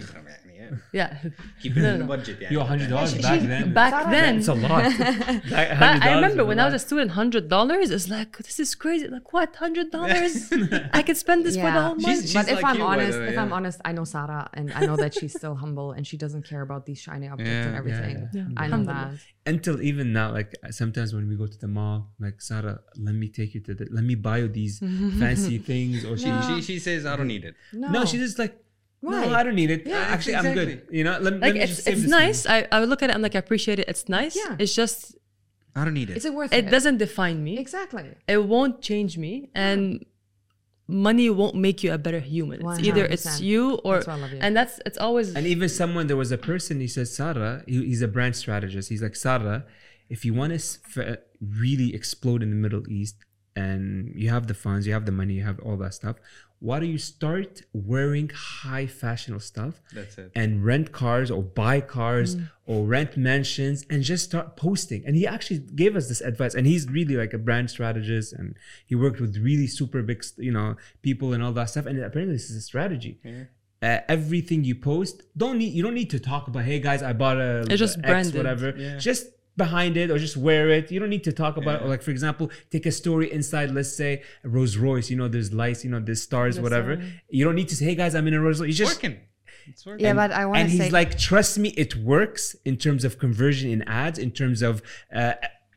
yeah. yeah. Keep it No, in the no. budget. Yeah. yo hundred dollars back then Back then, it's a lot But I remember when I was a student, hundred dollars is like this is crazy. Like what, hundred dollars? I could spend this for the whole month. She's- but if like I'm you, honest, way, if I'm honest, I know Sarah, and I know that she's still humble and she doesn't care about these shiny objects Yeah, and yeah, everything. yeah. I know Alhamdulillah. that. until even now like sometimes when we go to the mall like sarah let me take you to the let me buy you these fancy things or she, She, she, she, she says, I don't need it. No, no she's just like Why? no i don't need it Yeah, actually i'm good you know let, let me it's just it's this money. nice. I, I look at it. I'm like I appreciate it. It's nice. Yeah. It's just I don't need it. Is it worth it? it doesn't define me. exactly. It won't change me, and money won't make you a better human. It's either it's you or That's why I love you. and that's it's always and even someone there was a person he says sarah he, he's a brand strategist he's like sarah if you want to f- uh, really explode in the middle east and you have the funds you have the money you have all that stuff why do you start wearing high fashionable stuff That's it. and rent cars or buy cars Mm. or rent mansions and just start posting. And he actually gave us this advice. And he's really like a brand strategist and he worked with really super big, you know, people and all that stuff. And apparently this is a strategy. Uh, everything you post, don't need you don't need to talk about. Hey guys, I bought a It's just X, branded. whatever. Yeah. Just behind it or just wear it. You don't need to talk about. Or like for example, take a story inside. Let's say a Rolls Royce. You know, there's lights. You know, there's stars, The whatever. sun. You don't need to say, "Hey guys, I'm in a Rolls Royce." You It's just working. It's working. Yeah, but I want to and he's say like, trust me, it works in terms of conversion in ads, in terms of uh,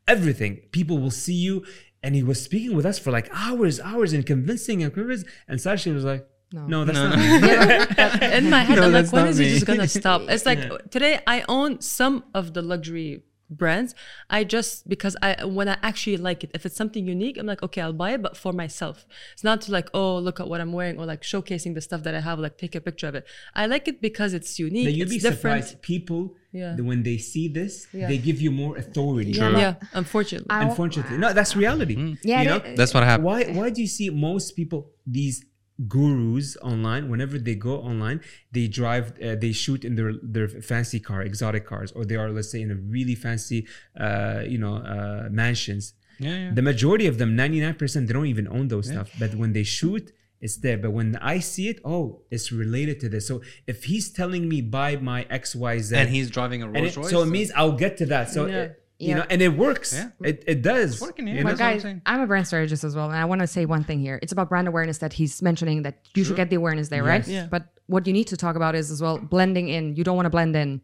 everything. People will see you. And he was speaking with us for like hours, hours, and convincing and convincing. And Sashi was like, No. no, that's No, not no. me. in my head, No, I'm like, that's when not is he just gonna stop? It's like today I own some of the luxury brands. I just because I when I actually like it, if it's something unique, I'm like, okay, I'll buy it, but for myself. It's not to like, oh, look at what I'm wearing or like showcasing the stuff that I have, like take a picture of it. I like it because it's unique. Now, you'd it's be different. surprised. People, Yeah. when they see this, Yeah. they give you more authority. Yeah, unfortunately. I- Unfortunately, no, that's reality. Mm-hmm. Yeah, you know? That's what happened. why why do you see most people these gurus online whenever they go online they drive uh, they shoot in their their fancy car exotic cars or they are let's say in a really fancy uh you know uh mansions Yeah, yeah. the majority of them 99% they don't even own those stuff but when they shoot it's there but when i see it oh it's related to this so if he's telling me buy my xyz and he's driving a and Rolls Royce. so it means i'll get to that so Yeah. it- you Yeah. know and it works Yeah. it, it does It's working, yeah. you know? That's what I'm guys. I'm a brand strategist as well, and I want to say one thing here. It's about brand awareness that he's mentioning that you should get the awareness there, right? Yeah. But what you need to talk about is as well blending in. You don't want to blend in.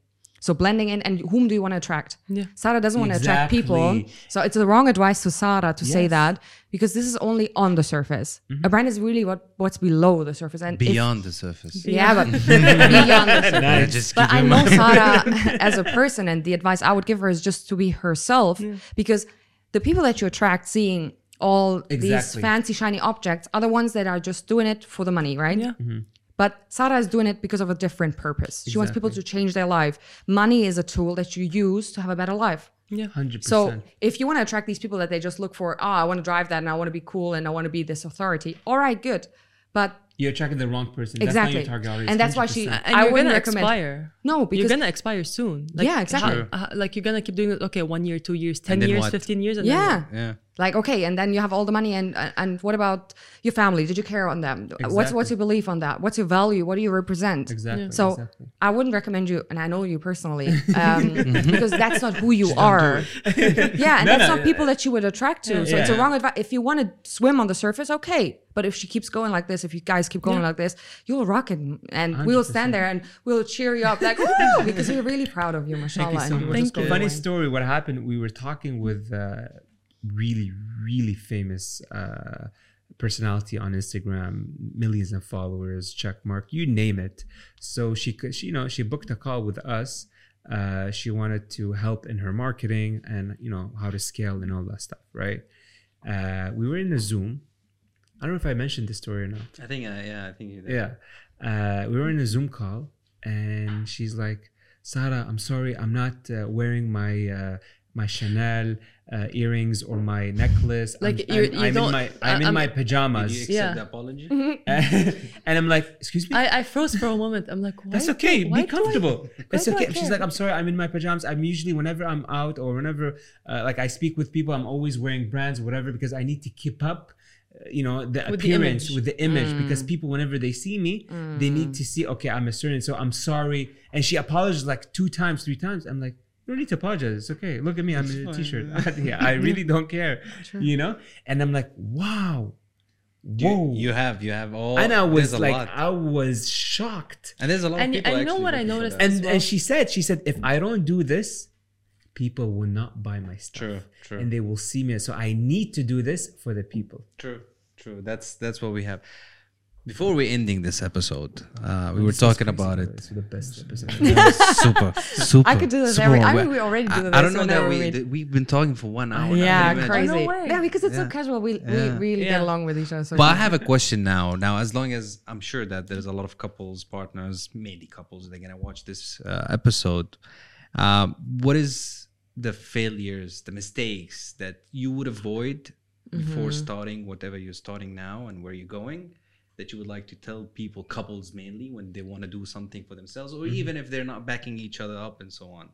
So blending in, and whom do you want to attract? Yeah. Sarah doesn't want to attract people, so it's the wrong advice to Sarah to say that because this is only on the surface. Mm-hmm. A brand is really what what's below the surface, and if- Beyond the surface. yeah, but beyond the surface. Yeah, just But I know mind. Sarah as a person, and the advice I would give her is just to be herself because the people that you attract seeing all these fancy shiny objects are the ones that are just doing it for the money, right? Yeah. Mm-hmm. But Sarah is doing it because of a different purpose. She wants people to change their life. Money is a tool that you use to have a better life. Yeah. 100%. So if you want to attract these people that they just look for, oh, I want to drive that and I want to be cool and I want to be this authority. All right, good. But You're attracting the wrong person. That's exactly. not your target audience. and that's why she 100%. And I you're wouldn't recommend expire. No, because you're gonna expire soon. Yeah, exactly. how- how- like you're gonna keep doing it. Okay, one year, two years, ten years, what? fifteen years, and yeah. Yeah. Like okay, and then you have all the money, and and what about your family? Did you care on them? What's what's your belief on that? What's your value? What do you represent? Exactly. So exactly. I wouldn't recommend you, and I know you personally, um, because that's not who you are. yeah, and that's no, not people that you would attract to. so it's a wrong advice. If you want to swim on the surface, okay. But if she keeps going like this, if you guys keep going like this, you'll rock it, and we'll stand there and we'll cheer you up, like Woo! because we're really proud of you, mashallah. Thank you so and you much. just go Funny story. What happened? We were talking with uh, really, really famous uh, personality on Instagram, millions of followers, check mark, you name it. So she could, she, you know, she booked a call with us. Uh, she wanted to help in her marketing and you know how to scale and all that stuff, right? Uh, we were in a Zoom. I don't know if I mentioned this story or not. I think, uh, yeah, I think you did. Yeah. Uh, we were in a Zoom call and she's like, Sarah, I'm sorry, I'm not uh, wearing my uh, my Chanel uh, earrings or my necklace. Like, I'm, you're- I'm, you I'm in don't- my I'm in I'm- my Did pajamas. you accept Yeah. the apology? and I'm like, excuse me. I, I froze for a moment. I'm like, why, That's okay. why Be do I- comfortable. It's okay. She's like, I'm sorry. I'm in my pajamas. I'm usually whenever I'm out or whenever uh, like I speak with people, I'm always wearing brands or whatever because I need to keep up. uh, You know the With appearance image. with the image because people whenever they see me they need to see okay I'm a certain so I'm sorry and she apologized like two times three times I'm like you don't need to apologize it's okay look at me I'm in a t-shirt yeah I really don't care you know and I'm like wow You, whoa you have, you have all. and I was like. I was shocked and there's a lot And- of people. and you know what I noticed and well. and she said she said if i don't do this people will not buy my stuff True, true. and they will see me so i need to do this for the people True, true. That's that's what we have. Before we ending this episode, uh, we were talking about it. it's the best episode super, super. I could do this super every. I well. mean, we already do I- this. I don't know that we we- that we've been talking for one hour. yeah, Can you imagine? crazy. way. yeah, because it's so casual. We Yeah. we really get along with each other. So But I have a question now. Now, as long as I'm sure that there's a lot of couples, partners, mainly couples, they're gonna watch this uh, episode. Um, what is the failures, the mistakes that you would avoid before starting whatever you're starting now and where you're going? That you would like to tell people, couples mainly, when they want to do something for themselves, or even if they're not backing each other up and so on.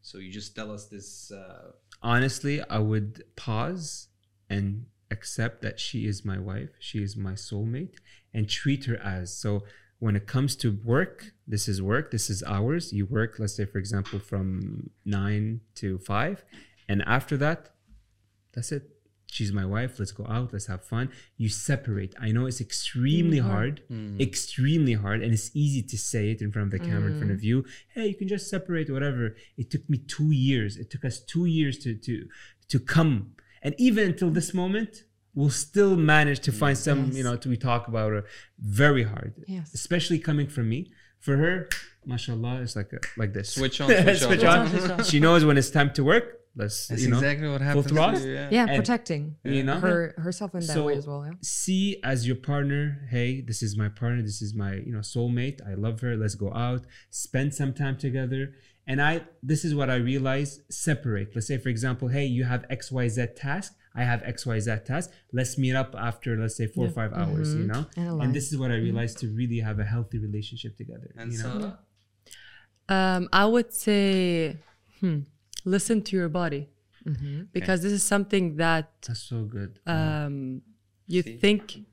So you just tell us this. Uh, honestly i would pause and accept that she is my wife she is my soulmate and treat her as so when it comes to work this is work this is hours you work let's say for example from 9 to 5 and after that that's it she's my wife let's go out let's have fun. You separate. I know it's extremely mm-hmm. hard mm. extremely hard and it's easy to say it in front of the camera in front of mm. you hey you can just separate whatever. It took me two years. It took us two years to to to come. And even until this moment we'll still manage to find some you know to we talk about it very hard Yes. especially coming from me. For her mashallah it's like a, like this. Switch on, switch switch on. Switch on. she knows when it's time to work let's that's you know exactly what happens. to throttle? you, yeah. yeah, and- protecting you know her herself in that So- way as well. Yeah. see as your partner hey this is my partner this is my you know soulmate i love her let's go out spend some time together and i this is what i realize separate let's say for example hey you have xyz task i have xyz task let's meet up after let's say four or five hours you know And and, this is what i realized to really have a healthy relationship together And you know so, Um, I would say, hmm, listen to your body, mm-hmm. because this is something that that's so good um, you think.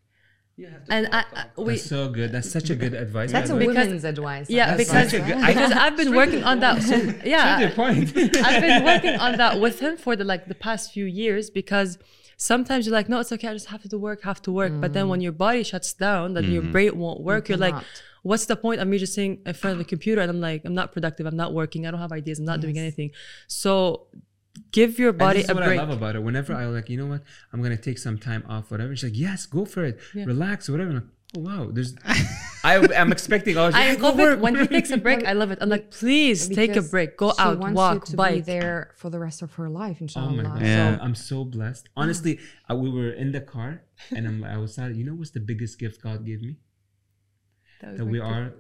And I, I we that's so good that's such a good advice That's a by the. Because- women's advice. yeah That's because such a good- because I've been working on that. So, yeah, the point I've been working on that with him for the like the past few years because sometimes you're like, no, it's okay, I just have to work, have to work. But then mm. when your body shuts down, then your mm-hmm. brain won't work. You're like, cannot. What's the point of me just sitting in front of the computer and I'm like, I'm not productive, I'm not working, I don't have ideas, I'm not doing anything. So give your And body this is a what break. I love about it. Whenever I like, you know what, I'm gonna take some time off, whatever. She's like, yes, go for it, relax, whatever. I'm like, Oh, wow. There's. I am expecting. Oh, I yeah, go love it when he takes a break. I love it. I'm like, please take a break, go she out, wants walk, you to bike. be there for the rest of her life, Oh inshallah. my god! Yeah. So I'm so blessed. Honestly, uh, we were in the car, and I'm, I was sad. You know what's the biggest gift God gave me? That we are,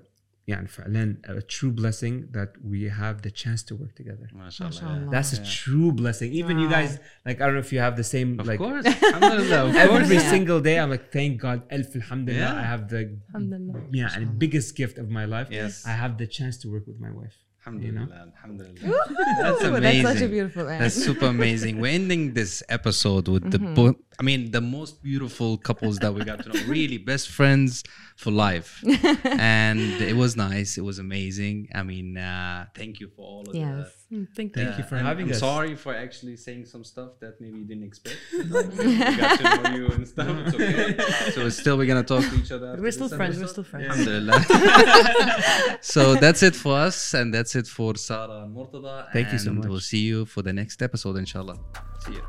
yeah, and a true blessing that we have the chance to work together. MashaAllah. Mashallah. That's a true blessing. Even you guys, like I don't know if you have the same, Of like course. Alhamdulillah, of course. every Yeah. single day. I'm like, thank God, Alf Alhamdulillah. Yeah. I have the Alhamdulillah. yeah, and biggest gift of my life. Yes. I have the chance to work with my wife. You know? Alhamdulillah. Alhamdulillah. That's amazing. That's such a beautiful end. That's super amazing. We're ending this episode with Mm-hmm. the, bo- I mean, the most beautiful couples that we got to know. Really, best friends for life. and it was nice. It was amazing. I mean, uh, thank you for all of yes. that. Mm, Thank Yeah, you. Thank you for I'm- having I'm us. sorry for actually saying some stuff that maybe you didn't expect. Like, we got to know you and stuff. It's okay. So still, we're gonna talk to each other. We're still friends. We're still friends. Alhamdulillah. so that's it for us, and that's it for Sarah and Mortada. Thank you so much. We'll see you for the next episode, inshallah. See you.